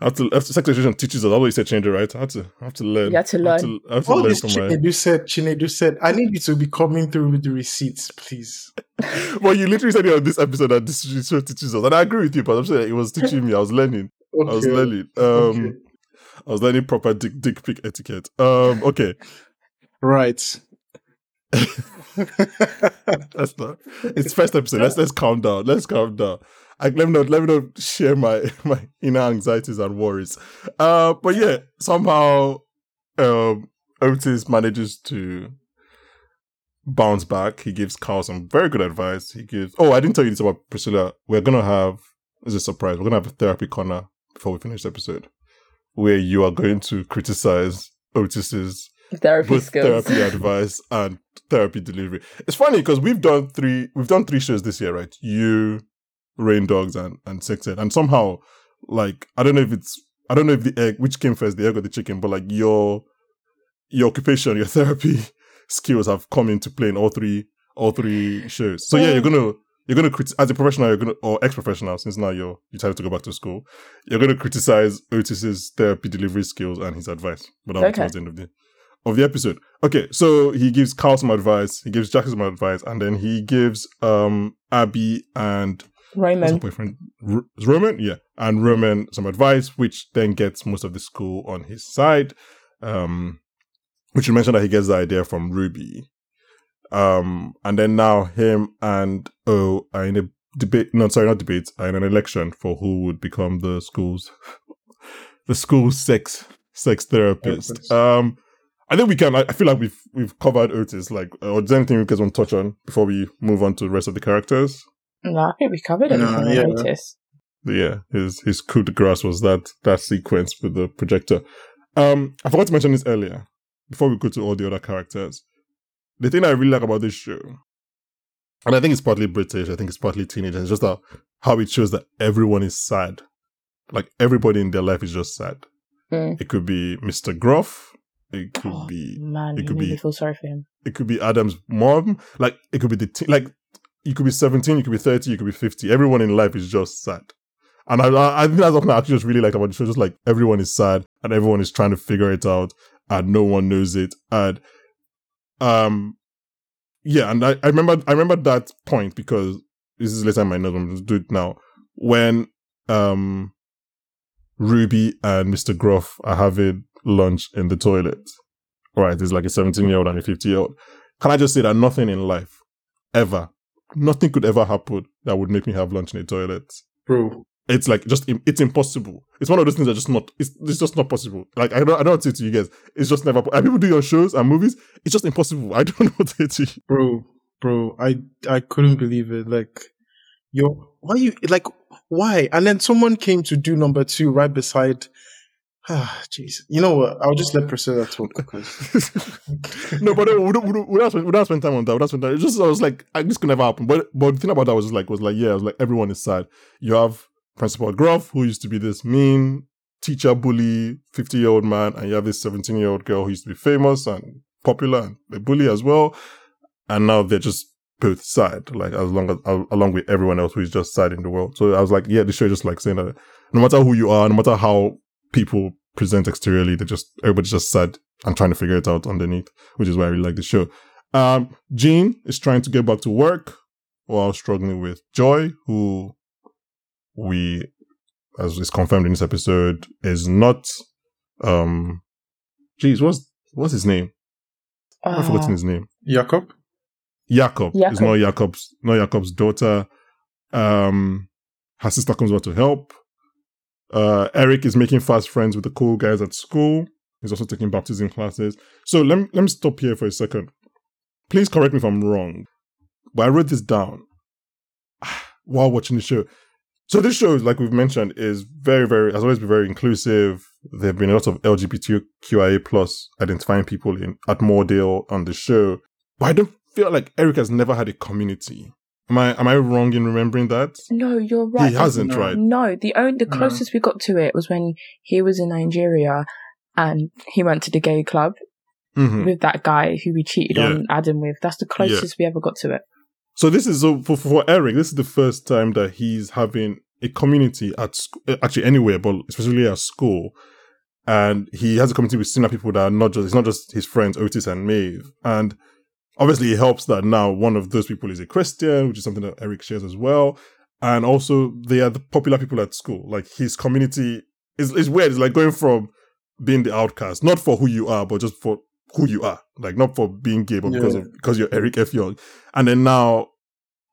S1: I have to, after sex education teaches us. Although you said change it, right? I have to, I have to learn.
S2: You have to
S1: I
S2: learn.
S1: have to, I have to
S3: All
S1: learn
S3: this
S1: from my.
S3: Chinedu said, Chinedu said, I need you to be coming through with the receipts, please.
S1: Well, you literally said it on this episode that this show teaches us, and I agree with you. But I'm saying it was teaching me. I was learning. I was learning. Um,
S3: Okay.
S1: I was learning proper dick, dick pic etiquette. Um, okay,
S3: Right.
S1: that's not. It's first episode. Let's let's calm down. Let's calm down. I, let me not let me not share my my inner anxieties and worries. Uh, but yeah, somehow, um, Otis manages to bounce back. He gives Cal some very good advice. He gives. Oh, I didn't tell you this about Priscilla. We're gonna have. Is a surprise. We're gonna have a therapy corner before we finish the episode, where you are going to criticize Otis's
S2: Therapy
S1: both
S2: skills.
S1: therapy advice and therapy delivery. It's funny because we've done three we've done three shows this year, right? You, Rain Dogs, and and Sex Ed. And somehow, like I don't know if it's I don't know if the egg which came first, the egg or the chicken, but like your your occupation, your therapy skills have come into play in all three all three shows. So yeah, you're gonna you're gonna crit- as a professional, you're gonna or ex professional since now you're you decided to go back to school. You're gonna criticize Otis's therapy delivery skills and his advice. But that'll be
S2: Okay.
S1: towards the end of the of the episode. Okay, so he gives Cal some advice, he gives Jack some advice, and then he gives um Abby and
S2: Roman.
S1: boyfriend R- Roman, yeah, and Roman some advice, which then gets most of the school on his side. Um, which you mentioned that he gets the idea from Ruby. Um, and then now him and O are in a debate. No, sorry, not debate. Are in an election for who would become the school's the school's sex sex therapist.
S3: Therapist.
S1: Um, I think we can. I I feel like we've we've covered Otis. Like, uh, or is there anything you guys want to touch on before we move on to the rest of the characters?
S2: No, I think we covered
S3: No,
S2: everything.
S3: yeah.
S2: I noticed.
S1: yeah, his his coup de grace was that that sequence with the projector. Um, I forgot to mention this earlier before we go to all the other characters. The thing I really like about this show, and I think it's partly British, I think it's partly teenage, and it's just that how it shows that everyone is sad. Like everybody in their life is just sad.
S2: Mm.
S1: It could be Mr. Groff. It could
S2: Oh,
S1: be
S2: man,
S1: it could be-
S2: feel sorry for him.
S1: it could be Adam's mom. Like it could be the teen, like you could be seventeen, you could be thirty, you could be fifty. Everyone in life is just sad, and I I think that's something I actually just really like about the show. Just like everyone is sad and everyone is trying to figure it out, and no one knows it. And um, yeah, and I, I remember I remember that point because this is later in my notes. I'm just do it now when um Ruby and Mr. Groff are having lunch in the toilet. Right, there's like a 17 year old and a 50 year old. Can I just say that nothing in life, ever, nothing could ever happen that would make me have lunch in a toilet.
S3: Bro.
S1: It's like just it's impossible. It's one of those things that just not it's, it's just not possible. Like I don't I don't say to you guys. It's just never. And people do your shows and movies. It's just impossible. I don't know what to say to.
S3: Bro, bro, I I couldn't believe it. Like, yo, why you like why? And then someone came to do number two right beside. Ah, jeez. You know what? I'll just let Priscilla talk
S1: no, but no, we don't, we don't, we don't spend, we don't spend time on that. We don't spend time. It's just I was like, this could never happen. But but the thing about that was like was like yeah, I was like everyone is sad. You have Principal Groff, who used to be this mean teacher bully, fifty year old man, and you have this seventeen year old girl who used to be famous and popular and a bully as well. And now they're just both sad, like as long as along with everyone else who is just sad in the world. So I was like, yeah, the show is just like saying that no matter who you are, no matter how people present exteriorly, they're just everybody's just sad and trying to figure it out underneath, which is why I really like the show. Um, Jean is trying to get back to work while struggling with Joy, who we, as is confirmed in this episode, is not. Um, geez, what's what's his name? I've
S2: Uh,
S1: forgotten his name.
S3: Jakob.
S1: Jakob is
S2: Jakob.
S1: not Jakob's not Jakob's daughter. Um, her sister comes over to help. Uh, Eric is making fast friends with the cool guys at school. He's also taking baptism classes. So let me, let me stop here for a second. Please correct me if I'm wrong, but I wrote this down while watching the show. So this show, like we've mentioned, is very, very has always been very inclusive. There have been a lot of LGBTQIA plus identifying people in at Moordale on the show, but I don't feel like Eric has never had a community. Am I am I wrong in remembering that?
S2: No, you're right.
S1: he hasn't,
S3: no.
S1: right?
S2: No, the only the
S3: No.
S2: closest we got to it was when he was in Nigeria and he went to the gay club
S1: hmm
S2: with that guy who we cheated
S1: Yeah.
S2: on Adam with. That's the closest we ever got to it.
S1: So this is so for, for Eric. This is the first time that he's having a community at sc- uh, actually anywhere, but especially at school. And he has a community with similar people that are not just, it's not just his friends, Otis and Maeve. And obviously it helps that now one of those people is a Christian, which is something that Eric shares as well. And also they are the popular people at school. Like his community is, is weird. It's like going from being the outcast, not for who you are, but just for who you are. Like not for being gay, but because of, because you're Eric Effiong. And then now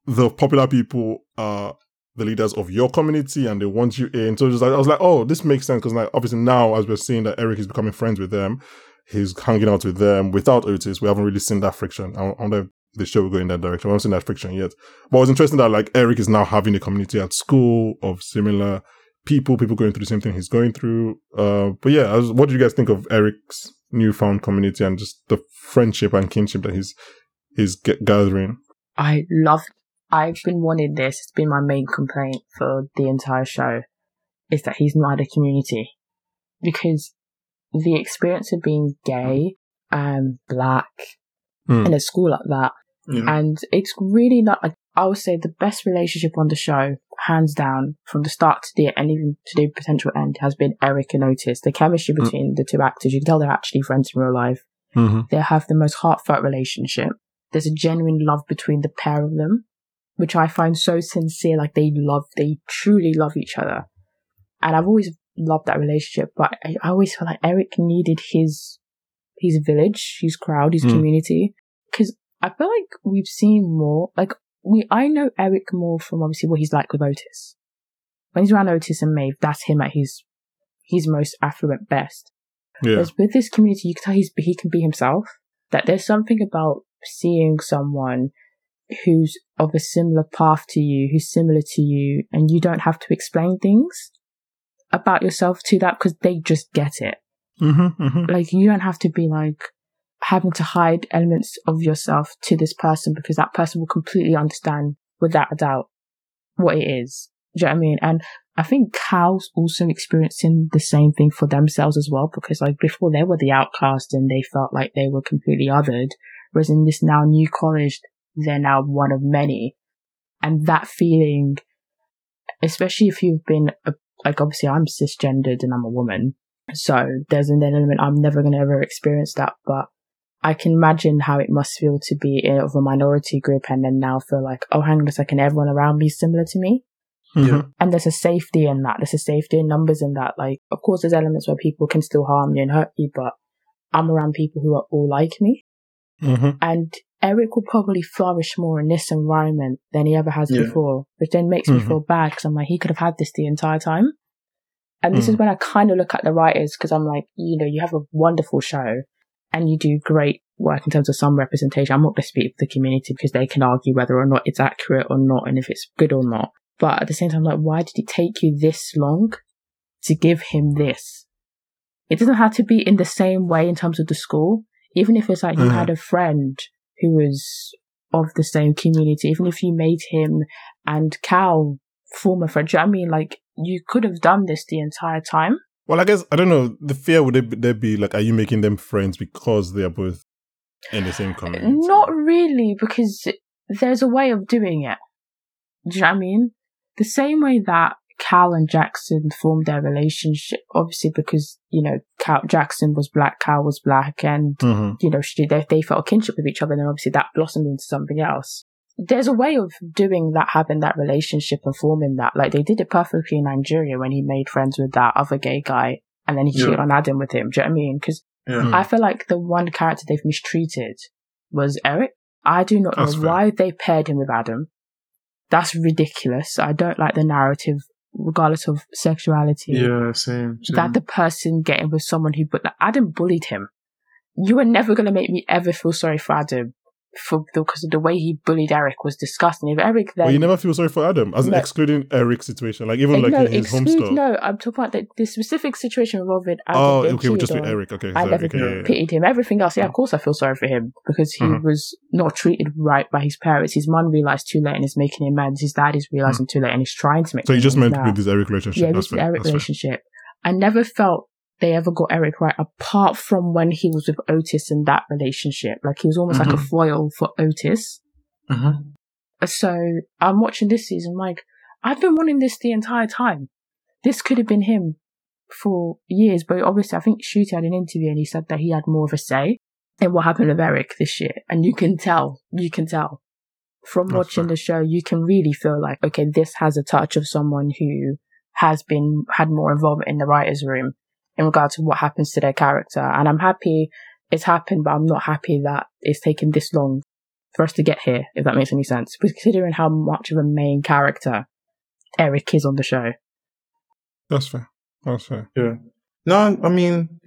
S1: the popular people are the leaders of your community and they want you in. So just like, I was like, oh, this makes sense because like obviously now as we're seeing that Eric is becoming friends with them, he's hanging out with them without Otis. We haven't really seen that friction. I wonder if the show will go in that direction. We haven't seen that friction yet. But it was interesting that like Eric is now having a community at school of similar people, people going through the same thing he's going through. Uh, but yeah, was, what do you guys think of Eric's newfound community and just the friendship and kinship that he's he's gathering?
S2: I love. I've been wanting this. It's been my main complaint for the entire show, is that he's not had a community, because the experience of being gay, and black,
S1: Hmm.
S2: in a school like that,
S3: Yeah.
S2: and it's really not. Like, I would say the best relationship on the show, hands down, from the start to the and even to the potential end, has been Eric and Otis. The chemistry
S1: Hmm.
S2: between the two actors, you can tell they're actually friends in real life.
S1: Mm-hmm.
S2: They have the most heartfelt relationship. There's a genuine love between the pair of them, which I find so sincere. Like they love, they truly love each other. And I've always loved that relationship, but I, I always feel like Eric needed his, his village, his crowd, his
S1: Mm.
S2: community. Cause I feel like we've seen more, like we, I know Eric more from obviously what he's like with Otis. When he's around Otis and Maeve, that's him at his, his most affluent best.
S1: Yeah.
S2: Whereas with this community, you can tell he's, he can be himself. That there's something about seeing someone who's of a similar path to you, who's similar to you, and you don't have to explain things about yourself to that because they just get it.
S1: Mm-hmm, mm-hmm.
S2: Like you don't have to be like having to hide elements of yourself to this person because that person will completely understand without a doubt what it is. Do you know what I mean? And I think Cal's also experiencing the same thing for themselves as well because like before they were the outcast and they felt like they were completely othered. Whereas in this now new college, they're now one of many. And that feeling, especially if you've been, a, like obviously I'm cisgendered and I'm a woman. So there's an element I'm never going to ever experience that, but I can imagine how it must feel to be in of a minority group and then now feel like, oh, hang on a second, everyone around me is similar to me.
S1: Mm-hmm.
S2: And there's a safety in that. There's a safety in numbers in that. Like, of course, there's elements where people can still harm you and hurt you, but I'm around people who are all like me.
S1: Mm-hmm.
S2: And Eric will probably flourish more in this environment than he ever has
S3: Yeah.
S2: before, which then makes me
S1: Mhm.
S2: feel bad because I'm like, he could have had this the entire time. And this is
S1: Mm.
S2: when I kind of look at the writers because I'm like, you know, you have a wonderful show and you do great work in terms of some representation. I'm not going to speak for the community because they can argue whether or not it's accurate or not and if it's good or not. But at the same time, like, why did it take you this long to give him this? It doesn't have to be in the same way in terms of the school. Even if it's like you
S1: Mhm.
S2: had a friend who was of the same community, even if you made him and Cal former a friend, you know I mean? Like, you could have done this the entire time.
S1: Well, I guess I don't know. The fear would there be like, are you making them friends because they are both in the same community?
S2: Not really, because there's a way of doing it. Do you know what I mean? The same way that Cal and Jackson formed their relationship, obviously because, you know, Cal, Jackson was black, Cal was black, and,
S1: Mm-hmm.
S2: you know, she, they, they felt a kinship with each other, and then obviously that blossomed into something else. There's a way of doing that, having that relationship and forming that. Like, they did it perfectly in Nigeria when he made friends with that other gay guy, and then he
S3: Yeah.
S2: cheated on Adam with him. Do you know what I mean? Because
S3: Yeah.
S2: I feel like the one character they've mistreated was Eric. I do not
S1: That's
S2: know
S1: fair.
S2: why they paired him with Adam. That's ridiculous. I don't like the narrative, regardless of sexuality,
S3: Yeah, same. same.
S2: that the person getting with someone who, but like, Adam bullied him. You were never going to make me ever feel sorry for Adam for because of the way he bullied Eric was disgusting. If Eric then
S1: Well, you never feel sorry for Adam, as in
S2: No.
S1: excluding Eric's situation, like even
S2: Eh,
S1: like
S2: no,
S1: in his home
S2: exclude,
S1: stuff.
S2: no, I'm talking about the, the specific situation involving Adam.
S1: oh, okay, we're just with
S2: on.
S1: Eric. Okay,
S2: I
S1: sorry.
S2: never
S1: okay, yeah, yeah.
S2: him. Everything else, yeah, of course I feel sorry for him because he
S1: Mhm.
S2: was not treated right by his parents. His mum realised too late and is making him mad. His dad is realising too late and he's trying to make
S1: Mm. So you just meant
S2: now.
S1: with this Eric relationship.
S2: Yeah,
S1: fair.
S2: Eric
S1: That's fair.
S2: relationship. I never felt they ever got Eric right apart from when he was with Otis in that relationship. Like he was almost like a
S3: Mhm.
S2: foil for Otis.
S3: Mhm.
S2: So I'm watching this season, like, I've been wanting this the entire time. This could have been him for years, but obviously I think Ncuti had an interview and he said that he had more of a say in what happened with Eric this year. And you can tell, you can tell from
S1: That's
S2: watching
S1: fair.
S2: the show, you can really feel like, okay, this has a touch of someone who has been, had more involvement in the writer's room in regard to what happens to their character. And I'm happy it's happened, but I'm not happy that it's taken this long for us to get here, if that makes any sense. Considering how much of a main character Eric is on the show.
S1: That's fair. That's fair.
S3: Yeah. No, I mean,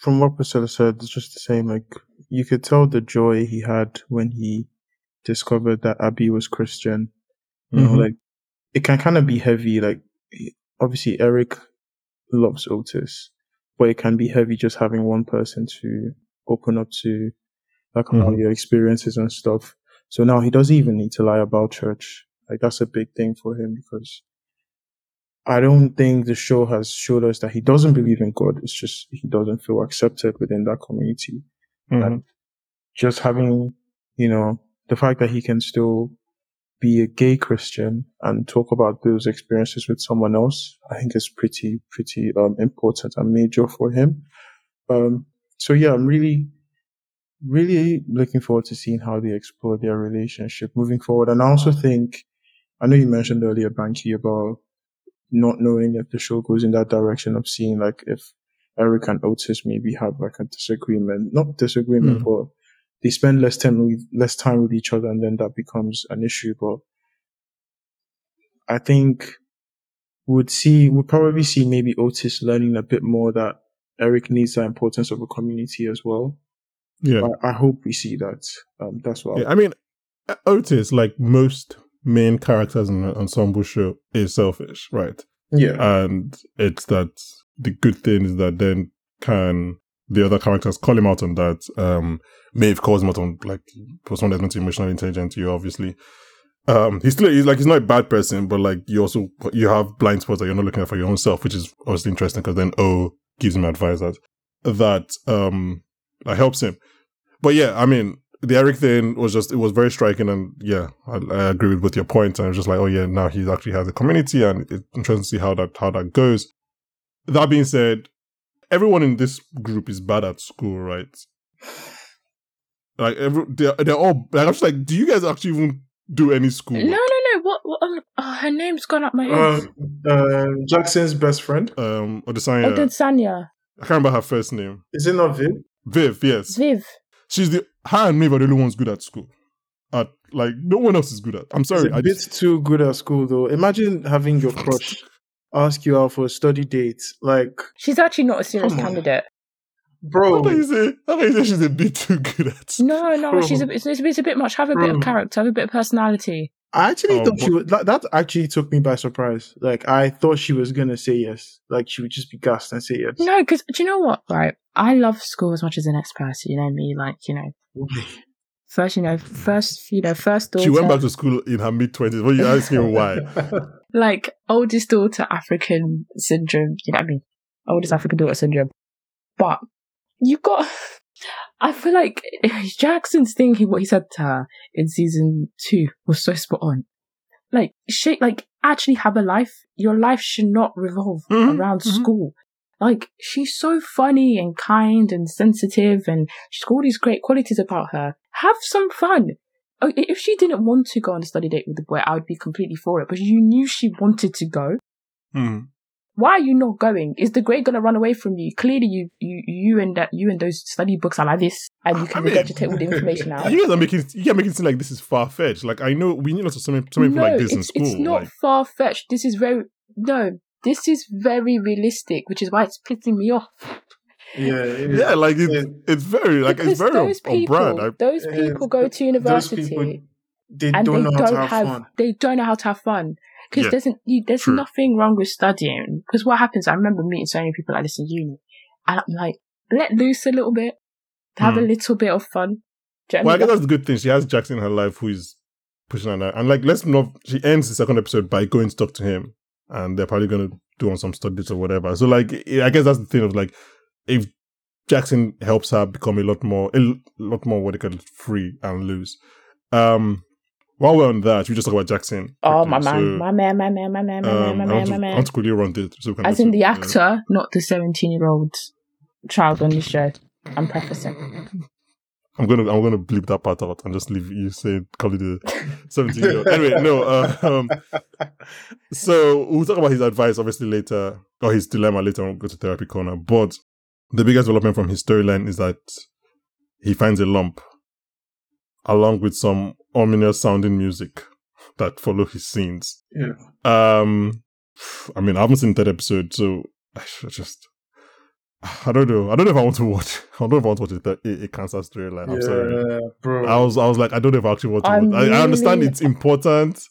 S3: from what Priscilla said, it's just the same. Like, you could tell the joy he had when he discovered that Abby was Christian. You know,
S1: Mhm.
S3: like, it can kind of be heavy. Like, obviously, Eric loves Otis, but it can be heavy just having one person to open up to, like, about
S1: Mhm.
S3: your experiences and stuff. So now he doesn't even need to lie about church. Like, that's a big thing for him because I don't think the show has showed us that he doesn't believe in God. It's just he doesn't feel accepted within that community.
S1: Mhm.
S3: Just having, you know, the fact that he can still be a gay Christian and talk about those experiences with someone else, I think is pretty, pretty um, important and major for him. Um, so yeah, I'm really, really looking forward to seeing how they explore their relationship moving forward. And I also think, I know you mentioned earlier, Banky, about not knowing if the show goes in that direction of seeing like if Eric and Otis maybe have like a disagreement, not disagreement,
S1: Mm.
S3: but they spend less time with less time with each other, and then that becomes an issue. But I think would see would probably see maybe Otis learning a bit more that Eric needs the importance of a community as well.
S1: Yeah.
S3: I, I hope we see that. Um, that's what.
S1: Yeah, I mean, Otis, like most main characters in an ensemble show, is selfish, right?
S3: yeah.
S1: And it's that the good thing is that then can the other characters call him out on that. Um, Maeve calls him out on like for someone that's not emotionally intelligent you, obviously. Um, he's still he's like he's not a bad person, but like you also you have blind spots that you're not looking at for your own self, which is obviously interesting because then O gives him advice that that um that helps him. But yeah, I mean the Eric thing was just it was very striking, and yeah, I, I agree with, with your point. And I was just like, oh yeah, now he actually has a community, and it's interesting to see how that how that goes. That being said, everyone in this group is bad at school, right? Like every they're, they're all like I'm just like, do you guys actually even do any school?
S2: No, no, no. What? what um, oh, her name's gone up my head.
S3: Um, uh, Jackson's best friend
S1: Um, Odesanya,
S2: oh, did Sanya.
S1: I can't remember her first name.
S3: is it not Viv?
S1: Viv, yes,
S2: Viv.
S1: she's the her and Maeve are the only ones good at school. At like no one else is good at. I'm sorry,
S3: It's a
S1: I
S3: bit
S1: just
S3: too good at school though. Imagine having your crush ask you out for a study date. Like,
S2: She's actually not a serious candidate.
S3: bro,
S1: How can you say? How can you say she's a bit too good at?
S2: No, no,
S3: Bro.
S2: she's a, it's, it's a bit much. Have a bit of character, have a bit of personality.
S3: I actually
S1: Oh,
S3: thought she
S1: but-
S3: would. That, that actually took me by surprise. Like, I thought she was gonna say yes. Like, she would just be gassed and say yes.
S2: No, because do you know what? Right, I love school as much as the next person. You know me, like you know, first, you know, first, you know, first daughter,
S1: She went back to school in her mid twenties. What are you asking why?
S2: like oldest daughter African syndrome. You know what I mean? Oldest African daughter syndrome. But you got. I feel like Jackson's thinking what he said to her in season two was so spot on. Like, she, like, actually have a life. Your life should not revolve
S1: Mhm,
S2: around
S1: mhm.
S2: school. Like, she's so funny and kind and sensitive and she's got all these great qualities about her. Have some fun. Oh, If she didn't want to go on a study date with the boy, I would be completely for it. But you knew she wanted to go.
S1: Hmm.
S2: Why are you not going? Is the grade gonna run away from you? Clearly, you, you, you and that, you and those study books are like this, and you can
S1: I mean-
S2: regurgitate all the information out.
S1: You guys are making you guys making it seem like this is far fetched. Like I know we need lots of so many, so many people
S2: no,
S1: like this in school.
S2: it's not
S1: like,
S2: far fetched. This is very no. This is very realistic, which is why it's pissing me off.
S3: yeah, it is.
S1: yeah, like it's,
S3: Yeah.
S1: it's very like
S2: because
S1: it's very on,
S2: those
S1: on
S2: people,
S1: brand. I,
S2: those people go to university
S3: they
S2: and
S3: don't
S2: they
S3: know how to
S2: don't
S3: have,
S2: have, they don't know how to have fun. Because
S1: Yeah,
S2: there's an, you, there's
S1: true.
S2: nothing wrong with studying. Because what happens? I remember meeting so many people like this in uni, and I'm like, let loose a little bit, have a
S1: Hmm.
S2: little bit of fun. Do you know
S1: well, I
S2: what
S1: guess
S2: I mean?
S1: that's the good thing. She has Jackson in her life who is pushing her, and like let's not. She ends the second episode by going to talk to him, and they're probably gonna do on some studies or whatever. So like, I guess that's the thing of like, if Jackson helps her become a lot more, a lot more what they call free and loose. Um, while we're on that, we just talk about Jackson.
S2: Oh
S1: quickly.
S2: my man,
S1: So,
S2: my man, my man, my man, my
S1: um,
S2: man,
S1: I
S2: my man,
S1: to,
S2: my
S1: I
S2: man.
S1: want to quickly run this. So
S2: As in the actor, not the seventeen-year-old child on the show. I'm prefacing.
S1: I'm gonna I'm gonna bleep that part out and just leave you say call it a 17 year old. Anyway, no. Uh, um, so we'll talk about his advice obviously later or his dilemma later. We'll go to therapy corner. But the biggest development from his storyline is that he finds a lump along with some ominous sounding music that follow his scenes.
S3: Yeah.
S1: Um, I mean, I haven't seen that episode, so I just. I don't know. I don't know if I want to watch. I don't know if I want to watch a, a, a cancer storyline. I'm sorry.
S3: Bro.
S1: I was, I was like, I don't know if I actually want to.
S2: I'm.
S1: I, I understand it's important,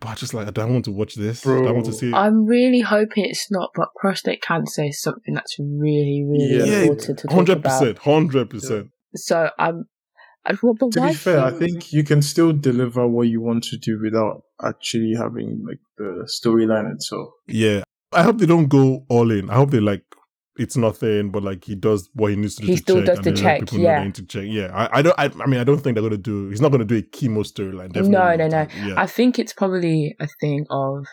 S1: but I just like, I don't want to watch this. I don't want to
S3: Bro.
S1: see.
S2: I'm really hoping it's not, but prostate cancer is something that's really, really
S3: Yeah.
S1: yeah,
S2: important to talk
S1: hundred
S2: about.
S1: percent, hundred percent.
S2: So um, I'm. Well, but
S3: to be fair, I think you can still deliver what you want to do without actually having like the storyline itself.
S1: Yeah, I hope they don't go all in. I hope they like it's nothing, but like he does what he needs to do.
S2: He
S1: to
S2: still
S1: check
S2: does the check,
S1: people
S2: yeah.
S1: need to check. Yeah, I, I don't. I, I mean, I don't think they're gonna do. He's not gonna do a chemo storyline. Definitely.
S2: No, no, no.
S1: Yeah.
S2: I think it's probably a thing of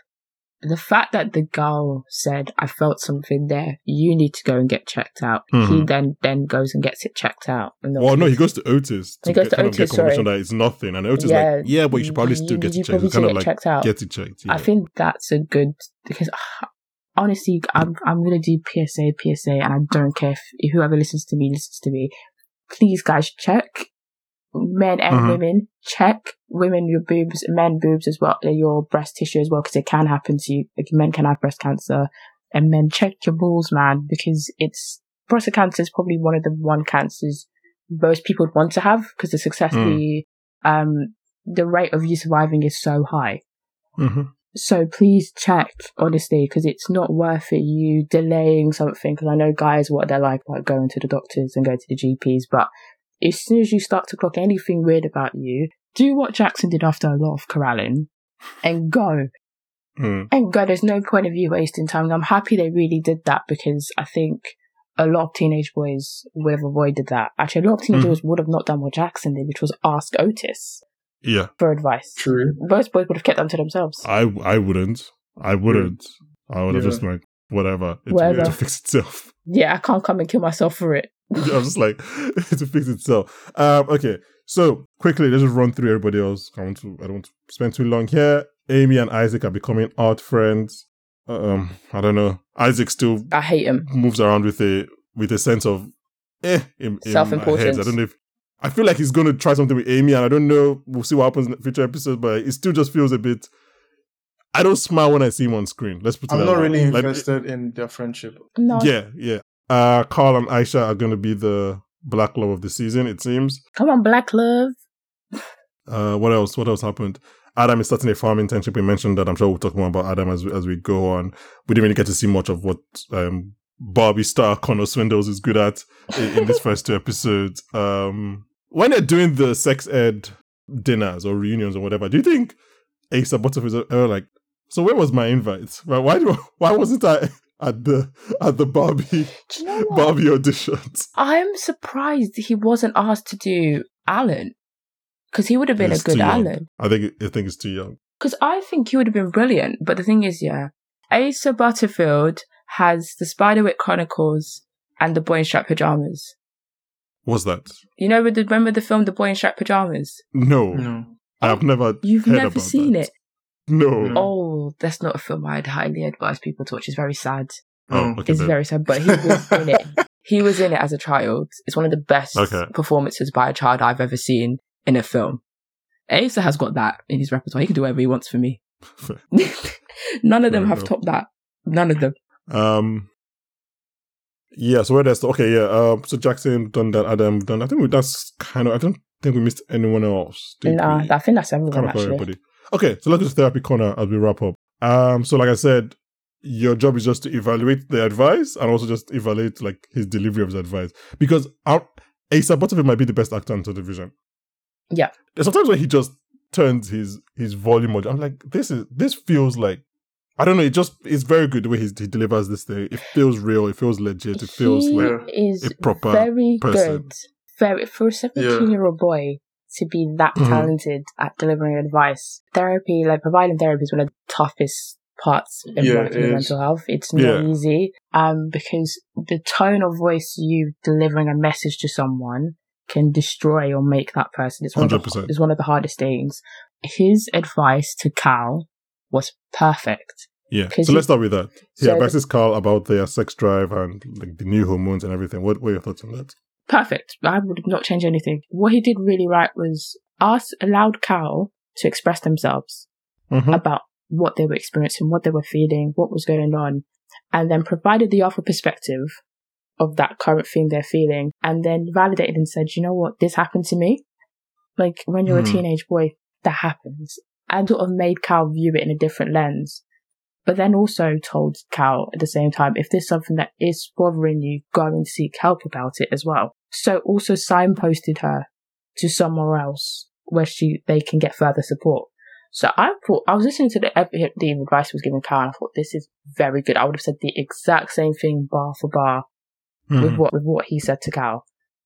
S2: the fact that the girl said, "I felt something there. You need to go and get checked out." He
S1: Mhm.
S2: then then goes and gets it checked out. And
S1: well, no, he goes to Otis. To
S2: He goes
S1: get,
S2: to
S1: kind of get
S2: Otis,
S1: confirmation
S2: sorry.
S1: that it's nothing, and Otis
S2: Yeah,
S1: like, yeah, but you should probably still get
S2: you
S1: it checked. It's kind of like
S2: checked out.
S1: get it checked.
S2: I think that's a good because ah, honestly, I'm I'm gonna do PSA PSA, and I don't care if whoever listens to me listens to me. Please, guys, check men and
S1: Mhm.
S2: women. Check women your boobs, men boobs as well, your breast tissue as well, because it can happen to you. Like men can have breast cancer, and men check your balls, man, because it's prostate cancer is probably one of the one cancers most people would want to have because the success
S1: Mm.
S2: the um the rate of you surviving is so high.
S1: Mhm.
S2: So please check, honestly, because it's not worth it you delaying something. Because I know guys what they're like, like going to the doctors and going to the GPs. But as soon as you start to clock anything weird about you, do what Jackson did after a lot of corralling and go.
S1: Mm.
S2: And go. There's no point of you wasting time. I'm happy they really did that because I think a lot of teenage boys would have avoided that. Actually, a lot of teenage
S1: Mhm.
S2: boys would have not done what Jackson did, which was ask Otis
S1: Yeah,
S2: for advice.
S3: True.
S2: Most boys would have kept them to themselves.
S1: I I wouldn't. I wouldn't. I would have
S3: Yeah.
S1: just like whatever. It's
S2: Whatever.
S1: to fix itself.
S2: Yeah, I can't come and kill myself for it.
S1: I'm just like to fix itself. Um, okay, so quickly, let's just run through everybody else. I want to. I don't want to spend too long here. Amy and Isaac are becoming art friends. Um, I don't know. Isaac still
S2: I hate him.
S1: moves around with a with a sense of eh in, in
S2: Self-importance.
S1: head. I don't know if I feel like he's going to try something with Amy, and I don't know. We'll see what happens in future episodes, but it still just feels a bit. I don't smile when I see him on screen. Let's put it
S3: I'm
S1: that
S3: not
S1: way.
S3: really
S1: Like,
S3: invested in their friendship.
S2: No,
S1: yeah, yeah. Uh, Carl and Aisha are going to be the black love of the season. It seems.
S2: come on, Black Love.
S1: Uh, what else? What else happened? Adam is starting a farm internship. We mentioned that. I'm sure we'll talk more about Adam as we, as we go on. We didn't really get to see much of what um, Barbie star Connor Swindells is good at in, in these first two episodes. Um, when they're doing the sex ed dinners or reunions or whatever, do you think Asa Butterfield is ever like? So where was my invite? Why why, do, why wasn't I at the at the Barbie
S2: you know?
S1: Barbie auditions?
S2: I'm surprised he wasn't asked to do Alan because he would have been
S1: He's
S2: a good. Alan.
S1: I think I think it's too young.
S2: Because I think he would have been brilliant. But the thing is, yeah, Asa Butterfield has the Spiderwick Chronicles and the Boy in Striped Pajamas.
S1: What's that?
S2: You know, with the, remember the film The Boy in Striped Pajamas?
S1: No,
S3: No.
S1: I've never.
S2: You've
S1: heard
S2: never
S1: about
S2: seen
S1: that.
S2: it.
S1: No.
S3: No.
S2: Oh, that's not a film I'd highly advise people to watch. It's very sad.
S1: Oh, okay.
S2: It's
S1: then.
S2: very sad, but he was in it. He was in it as a child. It's one of the best
S1: Okay.
S2: performances by a child I've ever seen in a film. Asa has got that in his repertoire. He can do whatever he wants for me. None of them
S1: Fair
S2: have
S1: enough.
S2: topped that. None of them.
S1: Um. Yeah. So where there's okay. Yeah. Um. So Jackson done that. Adam done. I think we, that's kind of. I don't think we missed anyone else.
S2: Nah,
S1: we?
S2: I think that's everyone
S1: kind of
S2: actually.
S1: everybody. Okay. So let's go to therapy corner as we wrap up. Um. So like I said, your job is just to evaluate the advice and also just evaluate like his delivery of his advice because our Asa Butterfield might be the best actor on television.
S2: Yeah.
S1: There's sometimes when he just turns his his volume on. I'm like, this is this feels like I don't know. It just it's very good the way he's, he delivers this thing. It feels real. It feels legit. It feels
S2: he
S1: like
S2: is
S1: a proper
S2: very
S1: person.
S2: good. Very for a seventeen-year-old boy to be that
S1: Mhm.
S2: talented at delivering advice. Therapy, like providing therapy is one of the toughest parts of
S3: Yeah,
S2: working
S3: it
S2: with mental health. It's not
S1: Yeah.
S2: easy. Um, because the tone of voice you delivering a message to someone can destroy or make that person. It's one, of the,
S1: 100%.
S2: it's one of the hardest things. His advice to Cal was perfect.
S1: Yeah. So
S2: you-
S1: let's start with that. He
S2: so
S1: advises Cal about their sex drive and like the new hormones and everything. What were your thoughts on that?
S2: perfect. I would not change anything. What he did really right was ask, allowed Cal to express themselves
S1: Mm-hmm.
S2: about what they were experiencing, what they were feeling, what was going on, and then provided the other perspective of that current thing they're feeling, and then validated and said, you know what, this happened to me. Like when you're
S1: Hmm.
S2: a teenage boy, that happens. And sort of made Cal view it in a different lens. But then also told Cal at the same time, if there's something that is bothering you, go and seek help about it as well. So also signposted her to somewhere else where she they can get further support. So I thought I was listening to the the advice was given Cal, and I thought this is very good. I would have said the exact same thing bar for bar
S1: Mm-hmm.
S2: with what with what he said to Cal.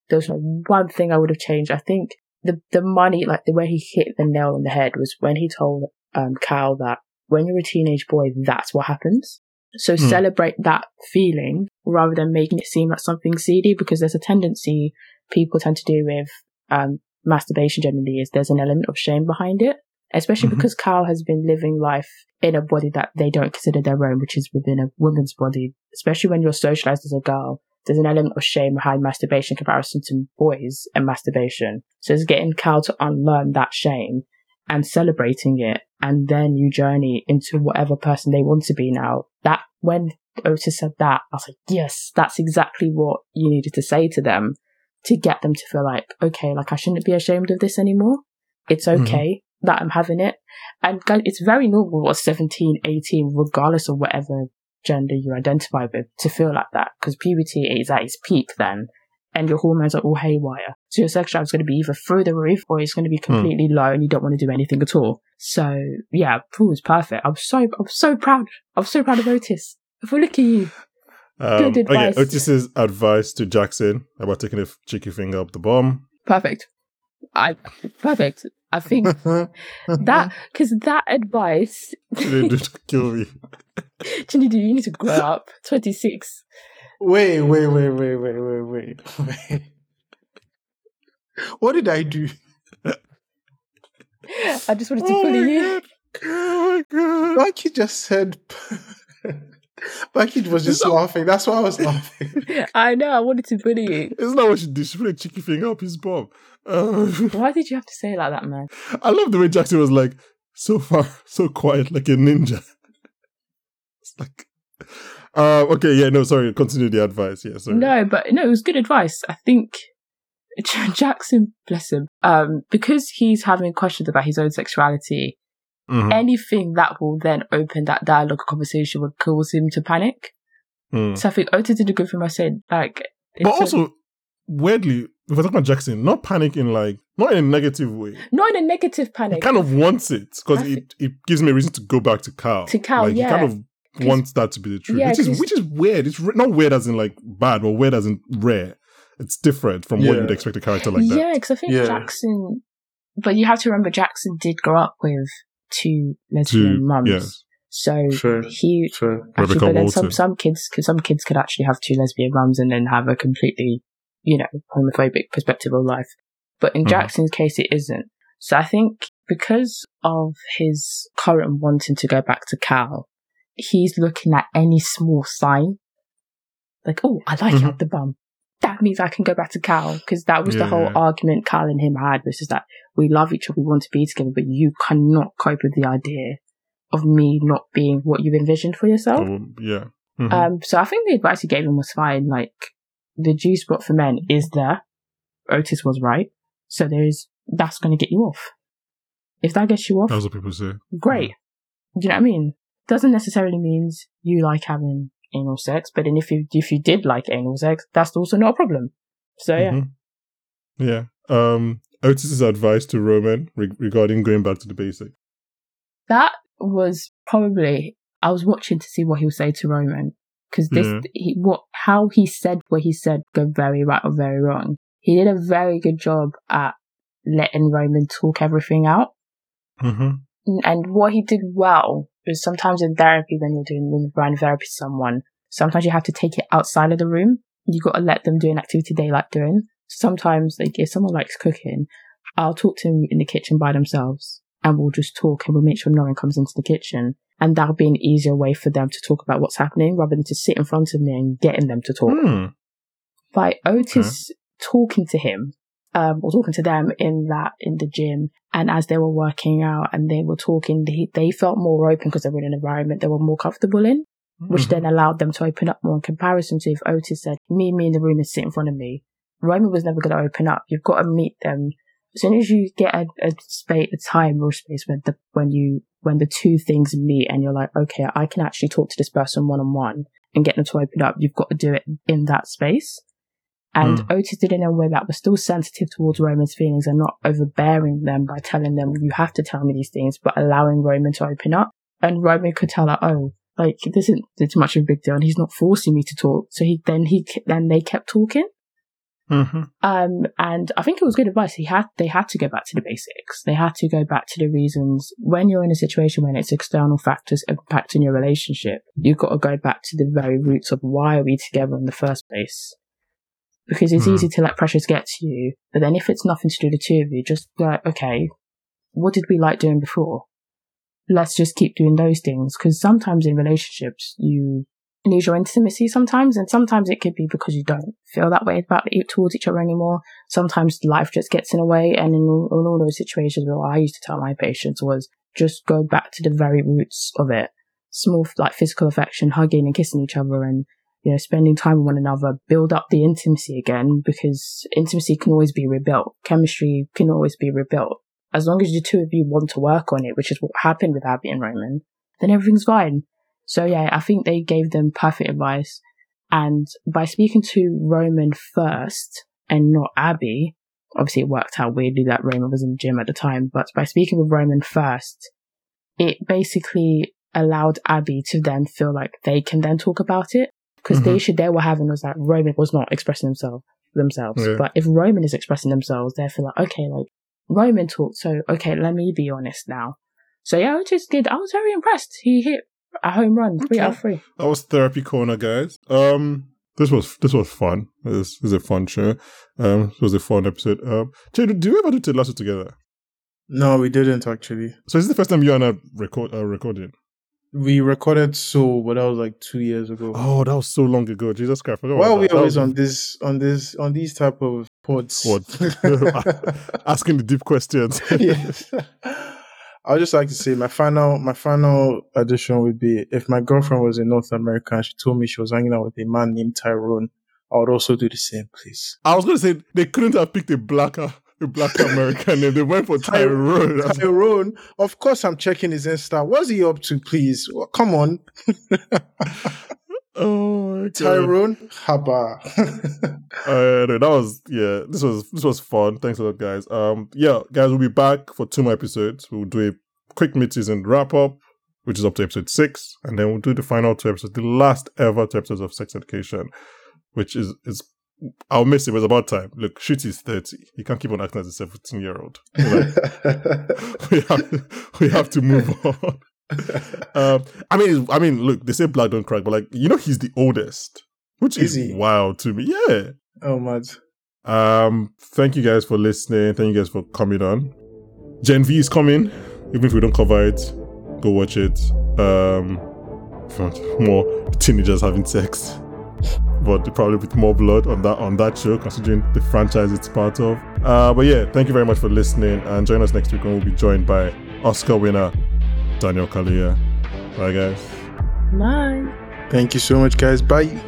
S2: There was one thing I would have changed. I think the the money, like the way he hit the nail on the head, was when he told um, Cal that when you're a teenage boy, that's what happens. So
S1: Hmm.
S2: celebrate that feeling rather than making it seem like something seedy, because there's a tendency people tend to do with um, masturbation. Generally, is there's an element of shame behind it, especially
S1: Mhm.
S2: because Cal has been living life in a body that they don't consider their own, which is within a woman's body. Especially when you're socialized as a girl, there's an element of shame behind masturbation in comparison to boys and masturbation. So it's getting Cal to unlearn that shame and celebrating it and then you journey into whatever person they want to be now. That when Otis said that, I was like, yes, that's exactly what you needed to say to them to get them to feel like, okay, like I shouldn't be ashamed of this anymore. It's
S1: Mhm.
S2: okay that I'm having it. And guys, it's very normal at 17, 18, regardless of whatever gender you identify with, to feel like that because puberty is at its peak then. And your hormones are all haywire. So your sex drive is going to be either through the roof or it's going to be completely low and you don't want to do anything at all. So yeah, Paul was perfect. I'm so, I'm so proud. I'm so proud of Otis. We look at you.
S1: Um,
S2: Good
S1: okay. Otis's advice to Jackson about taking a f- cheeky finger up the bum.
S2: Perfect. I, perfect. I think that, because that advice,
S1: didn't kill me.
S2: Chinny, do you need to grow up. 26.
S3: Wait, wait, wait, wait, wait, wait, wait, wait. What did I do?
S2: I just wanted to
S1: Oh
S2: bully you.
S1: God. Oh my god.
S3: Banky just said. Banky was just laughing. That's why I was laughing.
S2: I know, I wanted to bully you.
S1: It's not what she did? She put a cheeky finger up his bum. Uh,
S2: Why did you have to say it like that, man?
S1: I love the way Jackson was like, so far, so quiet, like a ninja. Like, uh, okay, yeah, no, sorry, continue the advice. Yeah, sorry.
S2: No, but no, it was good advice. I think Jackson, bless him, um, because he's having questions about his own sexuality,
S1: Mhm.
S2: anything that will then open that dialogue conversation would cause him to panic.
S1: Mm.
S2: So I think Otis did a good thing by saying, like,
S1: But
S2: it's a-
S1: also, weirdly, if we're talking about Jackson, not panic in like, not in a negative way.
S2: not in a negative
S1: He
S2: panic.
S1: kind of wants it because it, it gives me a reason to go back to Cal.
S2: To Cal,
S1: like,
S2: yeah.
S1: He kind of wants that to be the truth,
S2: yeah,
S1: which is which is weird. It's re- not weird as in like bad, but weird as in rare. It's different from what you'd expect a character like that.
S2: yeah, because I think
S3: Yeah.
S2: Jackson, but you have to remember Jackson did grow up with two
S1: To
S2: lesbian mums.
S1: yeah,
S2: So
S3: Fair.
S2: he
S3: Fair.
S2: actually,
S1: Rebecca
S2: but then some
S1: Walton.
S2: some kids, cause some kids could actually have two lesbian mums and then have a completely, you know, homophobic perspective of life. But in
S1: Mhm.
S2: Jackson's case, it isn't. So I think because of his current wanting to go back to Cal, he's looking at any small sign, like, oh, I like
S1: Mhm.
S2: you at the bum. That means I can go back to Cal because that was the whole
S1: yeah.
S2: argument Cal and him had, which is that we love each other, we want to be together, but you cannot cope with the idea of me not being what you envisioned for yourself.
S1: Um, yeah. Mhm.
S2: Um, so I think the advice he gave him was fine. Like the G spot for men is there. Otis was right. So there is that's going to get you off. If that gets you off,
S1: That's what people say.
S2: great. Do you know what I mean? Doesn't necessarily means you like having anal sex, but then if you if you did like anal sex, that's also not a problem. So yeah,
S1: Mhm. Yeah. Um, Otis's advice to Roman re- regarding going back to the basic.
S2: that was probably I was watching to see what he would say to Roman because this
S1: Yeah.
S2: he, what how he said what he said go very right or very wrong. He did a very good job at letting Roman talk everything out.
S1: Mm-hmm.
S2: And what he did well sometimes in therapy, when you're doing when you're therapy to someone, sometimes you have to take it outside of the room. You got to let them do an activity they like doing. Sometimes, like if someone likes cooking, I'll talk to them in the kitchen by themselves, and we'll just talk, and we'll make sure no one comes into the kitchen. And that'll be an easier way for them to talk about what's happening rather than to sit in front of me and getting them to talk.
S1: Hmm.
S2: By Otis talking to him, um, or talking to them in that, in the gym. And as they were working out and they were talking, they, they felt more open because they were in an environment they were more comfortable in, which
S1: Mhm.
S2: then allowed them to open up more in comparison to if Otis said, me, me in the room and sit in front of me. Roman was never going to open up. You've got to meet them. As soon as you get a, a space, a time or space when the, when you, when the two things meet and you're like, okay, I can actually talk to this person one on one and get them to open up, you've got to do it in that space. And Otis did it in a way that was still sensitive towards Roman's feelings and not overbearing them by telling them, you have to tell me these things, but allowing Roman to open up. And Roman could tell her, oh, like, this isn't it's much of a big deal. And he's not forcing me to talk. So he, then he, then they kept talking.
S1: Mm-hmm.
S2: Um, and I think it was good advice. He had, they had to go back to the basics. They had to go back to the reasons when you're in a situation when it's external factors impacting your relationship, you've got to go back to the very roots of why are we together in the first place? Because it's
S1: Hmm.
S2: easy to let pressures get to you. But then if it's nothing to do with the two of you, just be like, okay, what did we like doing before? Let's just keep doing those things. Cause sometimes in relationships, you lose your intimacy sometimes, and sometimes it could be because you don't feel that way about it towards each other anymore. Sometimes life just gets in the way, and in in all those situations, what I used to tell my patients was just go back to the very roots of it. Small, like physical affection, hugging and kissing each other, and you know, spending time with one another, build up the intimacy again, because intimacy can always be rebuilt. Chemistry can always be rebuilt. As long as the two of you want to work on it, which is what happened with Abby and Roman, then everything's fine. So yeah, I think they gave them perfect advice. And by speaking to Roman first and not Abby, obviously it worked out weirdly that Roman was in the gym at the time, but by speaking with Roman first, it basically allowed Abby to then feel like they can then talk about it. Because the
S1: Mhm.
S2: issue they were having was that Roman was not expressing himself themselves.
S1: Yeah.
S2: But if Roman is expressing themselves, they feel like, okay, like Roman talked, so okay, let me be honest now. So yeah, I just did. I was very impressed. He hit a home run, three out of three.
S1: That was therapy corner, guys. Um, this was this was fun. This is a fun show. Um, this was a fun episode. Um, Jay, do you ever do Ted Lasso together?
S3: No, we didn't actually.
S1: So this is this the first time you and I record uh, recording?
S3: We recorded so but that was like two years ago.
S1: Oh, that was so long ago. Jesus Christ!
S3: Why are we always
S1: was-
S3: on this on this on these type of pods?
S1: Pods. asking the deep questions?
S3: yes. I would just like to say my final my final addition would be if my girlfriend was in North America and she told me she was hanging out with a man named Tyrone, I would also do the same, please.
S1: I was going to say they couldn't have picked a blacker a black American name. They went for Tyrone.
S3: Tyrone, of course I'm checking his Insta. What's he up to, please? Well, come on.
S1: Oh.
S3: Tyrone Haba.
S1: Uh, that was yeah. This was this was fun. Thanks a lot, guys. Um, yeah, guys, we'll be back for two more episodes. We'll do a quick mid-season wrap up, which is up to episode six, and then we'll do the final two episodes, the last ever two episodes of Sex Education, which is is. I'll miss it. It was about time. Look, Ncuti is thirty. He can't keep on acting as a seventeen-year-old. we have we have to move on. um, I mean, I mean, look, they say black don't crack, but like, you know, he's the oldest, which
S3: Is
S1: is wild to me. Yeah.
S3: oh mad.
S1: Um, thank you guys for listening. Thank you guys for coming on. Gen V is coming. Even if we don't cover it, go watch it. Um, if you want more teenagers having sex, but probably with more blood on that on that show, considering the franchise it's part of. Uh, but yeah, thank you very much for listening, and join us next week when we'll be joined by Oscar winner Daniel Kaluuya. Bye, guys.
S2: Bye.
S3: Thank you so much, guys. Bye.